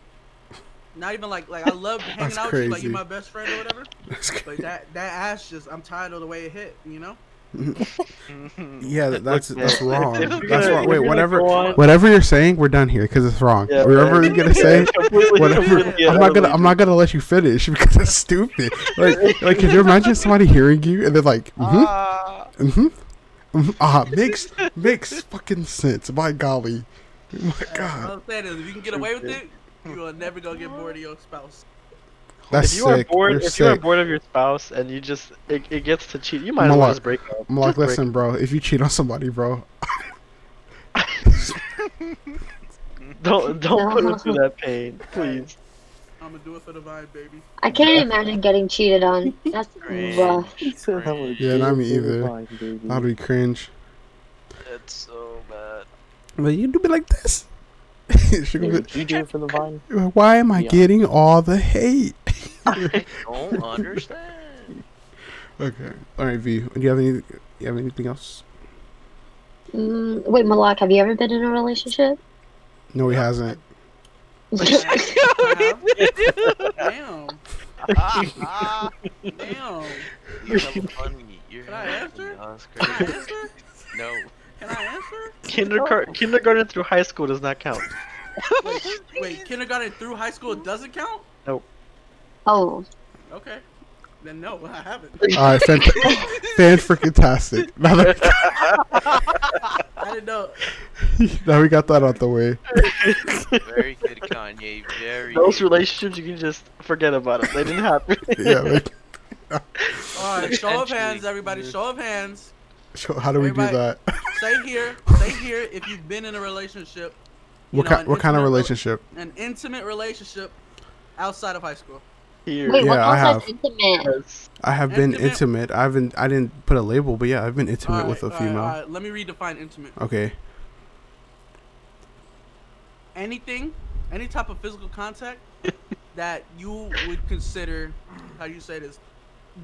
Not even like like I [laughs] love hanging That's out with you like you're my best friend or whatever. That's But that that ass just I'm tired of the way it hit, you know? Yeah, that's that's wrong. [laughs] That's wrong. Wait, whatever, whatever you're saying, we're done here because it's wrong. Yeah, [laughs] Whatever man. you're gonna say, whatever. completely I'm not gonna. I'm not gonna let you finish because that's stupid. Like, like, can you imagine somebody hearing you and they're like, mm-hmm, Ah, mm-hmm, mm-hmm. ah, makes makes fucking sense. By golly, oh my god, All I'm saying is if you can get away with it, you will never gonna get bored of your spouse. that's if you are sick. bored, You're if you are bored of your spouse and you just it, it gets to cheat, you might as well just break up. I'm like, Just break listen, bro. If you cheat on somebody, bro, [laughs] Don't don't put them through that pain, please. I'm gonna do it for the vibe, baby. I can't imagine getting cheated on. That's [laughs] Cringe. rough. Cringe. Yeah, not me either. fine, baby. that'd be cringe. That's so bad. But you do me like this. She Yeah, gonna you do it for the vine. [laughs] Why am I Yeah. getting all the hate? I [laughs] don't understand. Okay. All right, V. Do you have any? You have anything else? Mm, wait, Malak, have you ever been in a relationship? No, he hasn't. [laughs] Damn. Damn. You're funny. You're Can I funny. Oh, Can I answer? No. Can I answer? Kindergarten oh. kindergarten through high school does not count. Wait, wait, kindergarten through high school doesn't count? Nope. Oh, Okay. Then no, I haven't. [laughs] All right, fan, fan freaking tastic. [laughs] Now that, I didn't know. [laughs] now we got that out the way. Very good, Kanye. Very Those good. relationships you can just forget about them. They didn't happen. Yeah, like, All right, show of hands, everybody. Show of hands. [laughs] So how do we do that? stay here. [laughs] Stay here if you've been in a relationship. What know, kind? What kind of relationship? An intimate relationship outside of high school. Here. Wait, Yeah, I have. intimate? I have been Intimate? intimate. I haven't. I didn't put a label, but yeah, I've been intimate All with a right, all right, female. all right, Let me redefine intimate. Okay. Anything, any type of physical contact [laughs] that you would consider, how do you say this,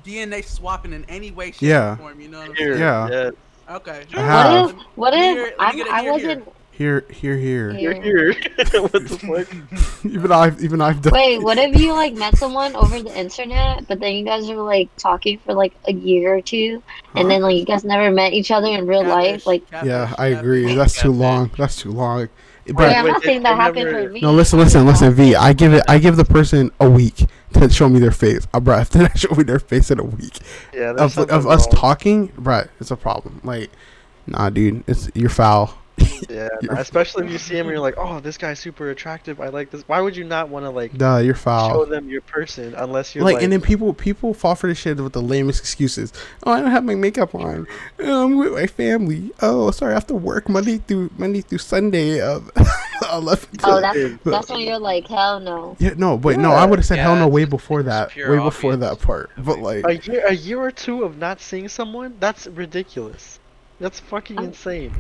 DNA swapping in any way, shape, Yeah. or form. You know what I'm saying? Yeah. Yes. Okay. I have. What if? What if hear- I'm, get a I here, here. wasn't? Here, here, here. Here. You're here. [laughs] what the fuck? [laughs] even I've, even I've done. Wait, what if you like met someone over the internet, but then you guys were like talking for like a year or two, and then like you guys never met each other in real life? Like, catfish, Yeah, I catfish. agree. That's too long. That's too long. Wait, But I'm not saying that happened never- for me. no, listen, listen, listen. V, I give it. I give the person a week to show me their face. Uh, bruh, [laughs] if they don't show me their face in a week Yeah. There's of, something of us talking, bruh, it's a problem. Like, nah, dude, it's you're foul. Yeah. [laughs] Nah, especially if you see him and you're [laughs] like, oh, this guy's super attractive. I like this. Why would you not want to like Duh, you're foul. show them your person unless you're Like, like, and then people people fall for this shit with the lamest excuses. Oh, I don't have my makeup on. Oh, I'm with my family. Oh, sorry, I have to work Monday through Monday through Sunday. Um, [laughs] eleven. Oh, that's that's when you're like, hell no. Yeah, no, but no, I would have said hell no way before that. pure Way before obvious. that part. But like, a year a year or two of not seeing someone. That's ridiculous. That's fucking I'm- insane.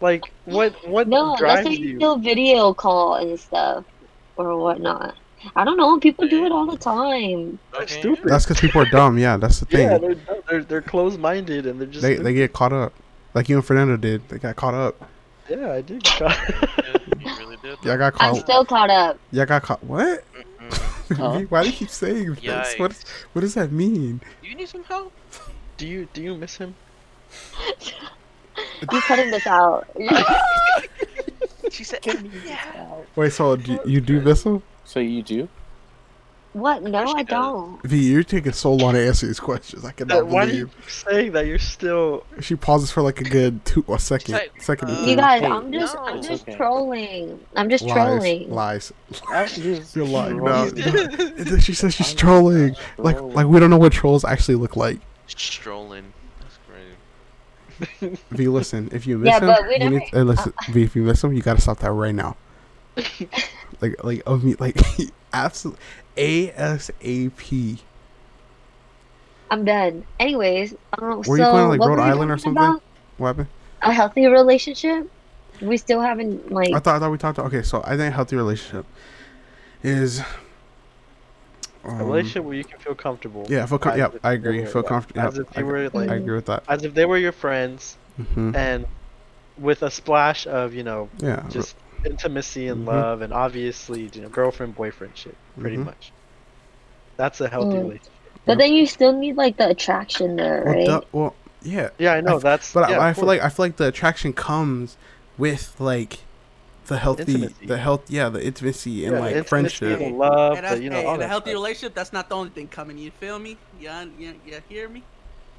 Like what what No, that's drives why you you? still video call and stuff or whatnot. I don't know. People do it all the time. That's stupid. that's because people are dumb. Yeah, that's the thing. yeah, they're, they're they're closed minded and they're just they they get caught up, like you and Fernando did. They got caught up. yeah I did. You really did. [laughs] Yeah, I got caught. I'm still caught up. Yeah, I got caught. What? Huh? [laughs] Why do you keep saying this? What what does that mean? You need some help? do you do you miss him? [laughs] You cutting this out. [laughs] She said, Wait, so do you, you do miss him? So you do? what? No, I don't. V, you're taking so long to answer these questions. I cannot why do you believe. keep saying that? You're still. She pauses for like a good two a second, like, second. uh. You guys, I'm just, I'm just Okay. trolling. I'm just lies, trolling. lies. I'm [laughs] just You're lying. No, no. [laughs] She says she's trolling. Like, like we don't know what trolls actually look like. strolling. That's crazy. V, listen, if you miss Yeah, him, but we never- need, uh, listen, V, [laughs] if you miss him, you gotta stop that right now. [laughs] like, like, of me, like, [laughs] absolutely, ASAP. I'm done. Anyways, um, Were you so going to, like, Rhode Island or something? about? What happened? A healthy relationship? We still haven't like. I thought, I thought we talked. Okay, so I think a healthy relationship is. A um, relationship where you can feel comfortable. Yeah, feel com- as yeah, I agree. Feel like- comfortable. As Yeah, if they I, were I agree with that. as if they were your friends, hmm and with a splash of you know Yeah, just intimacy and Mhm. love, and obviously you know girlfriend boyfriend shit, pretty Mhm. much. That's a healthy Mm. relationship. But then you still need like the attraction there, well, right? duh- well, yeah, Yeah, I know. f- that's. but yeah, I, I feel like I feel like the attraction comes with like the healthy, Intimacy. the health, yeah, the intimacy and Yeah, like intimacy, friendship. the love, And the, you know, hey, all in a healthy stuff. relationship, that's not the only thing coming. You feel me? Yeah, yeah, yeah. Hear me?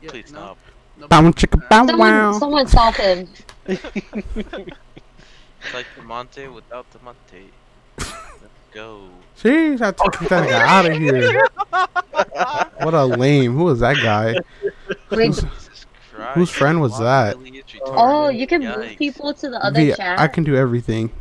Yeah, Please no? stop. No? Bow chicka bow Someone, wow. someone stop him. It's like the Monte without the Monte. Let's go. Jeez, I took that guy out of here. What a lame. Who was that guy? Wait, Who's- whose friend was that? oh, you can move people to the other V, chat. I can do everything.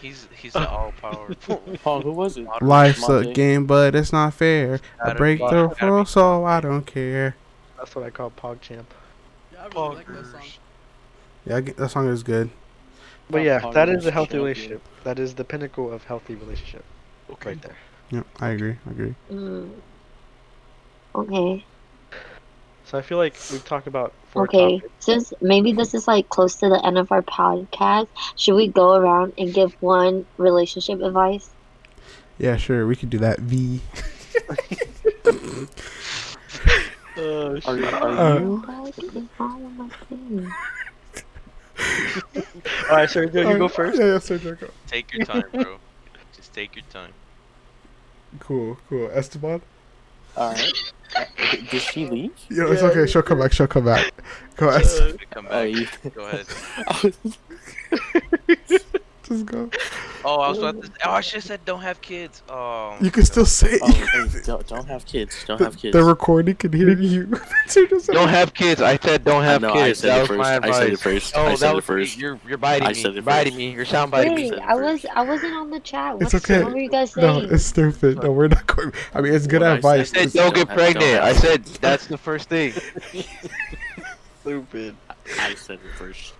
He's he's an all powerful. [laughs] Paul, who was it? Life's a game, but it's not fair. I Gotta break be- the rules, so I don't care. That's what I call PogChamp. Yeah, I really like that song. Yeah, I get- that song is good. But yeah, that is a healthy relationship. That is the pinnacle of healthy relationship. Right there. Yeah, I agree. I agree. Mm. Okay. So I feel like we've talked about four Okay. topics. Since maybe this is like close to the end of our podcast, should we go around and give one relationship advice? Yeah, sure. We could do that. V. Oh, Are, are Uh, you? Like, it's all of my thing. Alright, sir, you go first? Yeah, yeah, sir, go. Take your time, bro. Just take your time. Cool, cool. Esteban? Alright. Uh, Did she leave? [laughs] Yeah, it's okay. She'll come back. She'll come back. Go, Esteban. Come Oh, back. you. Go ahead. [laughs] [laughs] Just go. Oh, I was about to. Oh, oh I should have said don't have kids. Oh. You can still say Oh, hey, don't, don't have kids. Don't the, have kids. the recording can hear you. [laughs] Don't have kids. I said don't have no, kids. said That was first. my I said it first. Oh, I that said it was first. You're you're biting I me. said it You're biting me. You're sound biting me. Wait, I was I wasn't on the chat. What, It's okay. what were you guys saying? No, it's stupid. No, we're not going. I mean, it's good What I advice. I said don't get Don't have- pregnant. don't I said that's the first thing. [laughs] [laughs] Stupid. I said it first.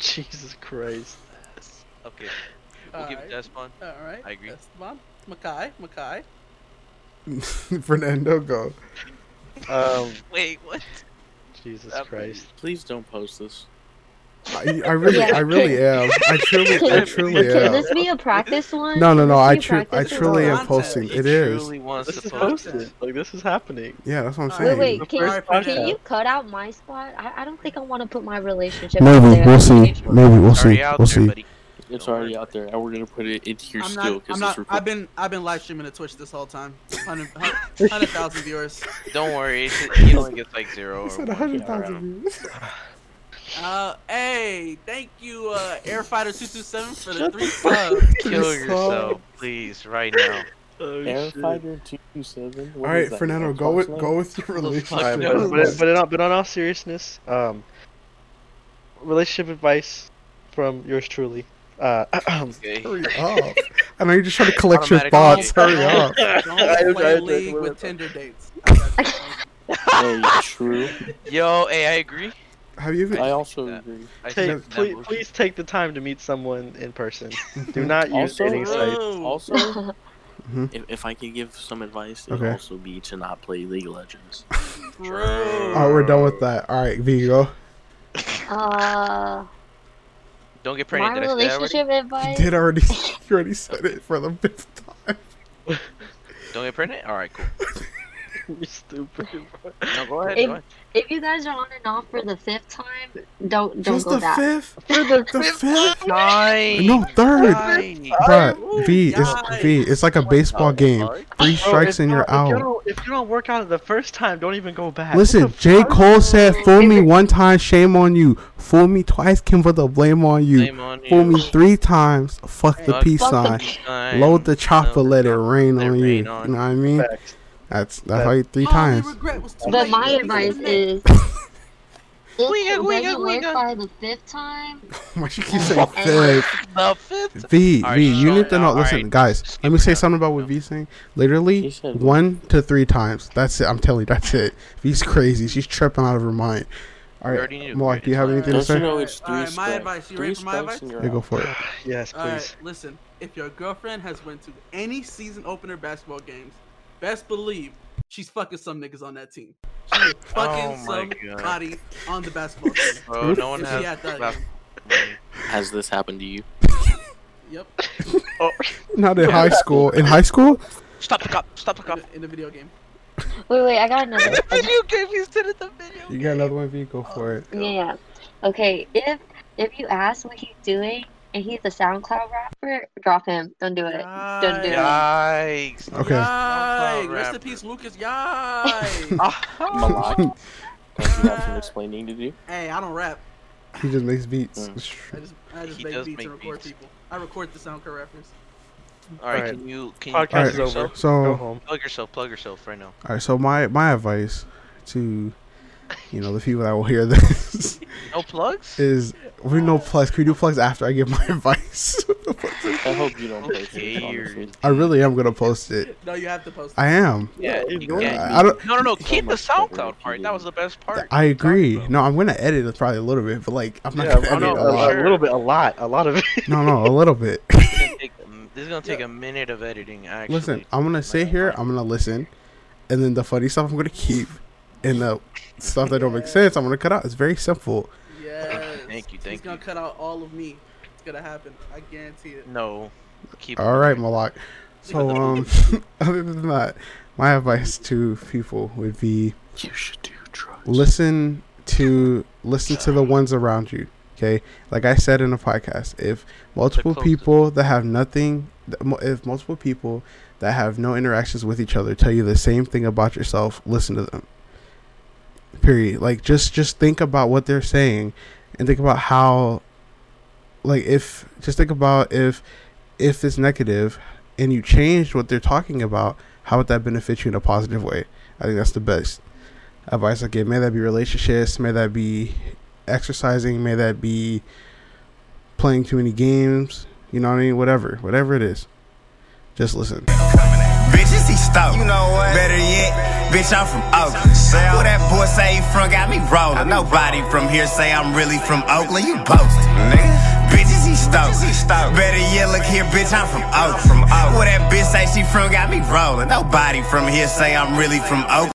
[laughs] Jesus Christ. Okay. We'll give it Alright. to All right. I agree. Esteban, Makai, Makai. [laughs] Fernando, go. [laughs] Um, Wait, what? Jesus That- Christ. Please don't post this. I, I really, Yeah. I really am. I truly, I truly Can am. Can this be a practice one? No, no, no. I, be tru- I truly am posting. He It is. truly wants This to is post it. posted. Like this is happening. Yeah, that's what I'm oh, saying. Wait, wait. Can, first can you cut out my spot? I, I don't think I want to put my relationship. out Maybe there. we'll see. Maybe we'll see. We'll see. It's already out there, and we're gonna put it into your I'm skill not. because I'm it's not. recorded. I've been. I've been live streaming to Twitch this whole time. 100 100,000 [laughs] viewers. Don't worry. It's, he only gets like zero. [laughs] He said one. 100,000 views. [laughs] Uh, hey, thank you, uh, Airfighter two two seven for the three subs. Kill yourself, please, right now. [laughs] Oh, Airfighter two two seven. All right, Fernando, go with go with your relationship. no. [laughs] But, but, but, in all, but in all seriousness, um, relationship advice from yours truly. Uh, [clears throat] Okay. Hurry up! [laughs] I know you're just trying to collect your thoughts. Hurry up! Don't play trying League with Tinder dates. I got you. Hey, true. Yo, hey, I agree. Have you even? I also Yeah. agree. I take, second that please, motion. please take the time to meet someone in person. [laughs] Do not use Also- dating sites. Whoa. Also, [laughs] Mhm. if, if I could give some advice, it would Okay. also be to not play League of Legends. [laughs] Bro. All right, we're done with that. All right, Vigo. Uh, Don't get my pregnant. Did I say relationship You advice. did already. You already said it for the fifth time. Don't get pregnant. All right, cool. [laughs] You're stupid. bro. No, go ahead. If- Go ahead. If you guys are on and off for the fifth time, don't don't Just go the that. fifth. The fifth. Nine. No, third. Nine. Bruh, V, it's V. It's like a baseball game. Three strikes if and you you're don't- If you, out. don't, if you don't work out the first time, don't even go back. Listen, What J. Cole said, "Fool me one time, shame on you. Fool me twice, can put the blame on you. Blame on Fool you. me three times, fuck the peace Fuck the sign. peace Load the chopper, let it rain on you. rain You know what I mean? Facts. That's that's how you three All times. regret was too But my advice a man. is, [laughs] if Wigga, it wigga, doesn't work wigga. by the fifth time, [laughs] Why you keep saying fifth? The fifth. V, Alright, V, you need to know. alright. Listen, guys, Skip let me say it something about what V saying. Literally, one to three times. That's it. I'm telling you, that's it. V's crazy. She's tripping out of her mind. All right, We right, already knew. Mark, do you have Alright. anything to Don't you say? know it's three Alright, my strikes? advice. You Three ready for my advice? you're Yeah, go for it. Yes, All right, please. listen. If your girlfriend has went to any season opener basketball games, best believe she's fucking some niggas on that team. She is [laughs] fucking Oh my God. on the basketball team. [laughs] Bro, no one If has. she that. Has this happened to you? Yep. [laughs] Oh. Not in high school. In high school? Stop the cop! Stop the In cop! the, in the video game. wait, wait, I got another. Video game. He said it. The video. You got another one, V? Go for it. Yeah, yeah. Okay, if if you ask what he's doing and he's a SoundCloud rapper, drop him. Don't do it. Don't do it. Yikes! Okay. Yikes! Rest in rapper. peace, Lucas. Yikes! [laughs] Malak, don't you have some explaining to do? hey, I don't rap. He just makes beats. Mm. I just I just He make beats make and record beats. people. I record the SoundCloud rappers. All right, Alright. can you can you Podcast plug is over. yourself? Go So, home. Plug yourself. Plug yourself right now. all right. So my my advice to, you know, the people that will hear this [laughs] No plugs. is we no plugs. Can we do plugs after I give my [laughs] advice? I hope you don't post it, honestly. I really am gonna post it. No, you have to post. It. I am. Yeah, you you can't- I don't. No, no, no. Keep the much better SoundCloud part. That was the best part. I agree. No, I'm gonna edit it probably a little bit, but like I'm not Yeah, gonna I edit know, a a, lot. a little bit, a lot, a lot of it. No, no, a little bit. [laughs] This is gonna take, this is gonna take a minute of editing. Actually. Listen, I'm gonna sit here. I'm gonna listen, and then the funny stuff I'm gonna keep, and the stuff that don't make sense I'm gonna cut out. It's very simple. Yes. Thank you, Thank He's thank gonna cut out all of me. It's gonna happen. I guarantee it. No. Keep. All right. Malak. So um, [laughs] other than that, my advice to people would be You should do drugs. listen to listen to the ones around you. Okay, like I said in the podcast, if multiple people that have nothing, if multiple people that have no interactions with each other tell you the same thing about yourself, listen to them. Period. Like just just think about what they're saying, and think about how like if just think about if if it's negative and you change what they're talking about, how would that benefit you in a positive way? I think that's the best advice I give. May that be relationships, may that be exercising, may that be playing too many games, you know what I mean? Whatever, whatever it is. Just listen. Bitches, he stoked. You know what? Better yet, bitch, I'm from Oakland. What that boy say he from got me rolling. Nobody from here say I'm really from Oakland. You boasting, nigga. Bitches, he stoked. Better yet, look here, bitch, I'm from Oakland. What that bitch say she from got me rolling. Nobody from here say I'm really from Oakland.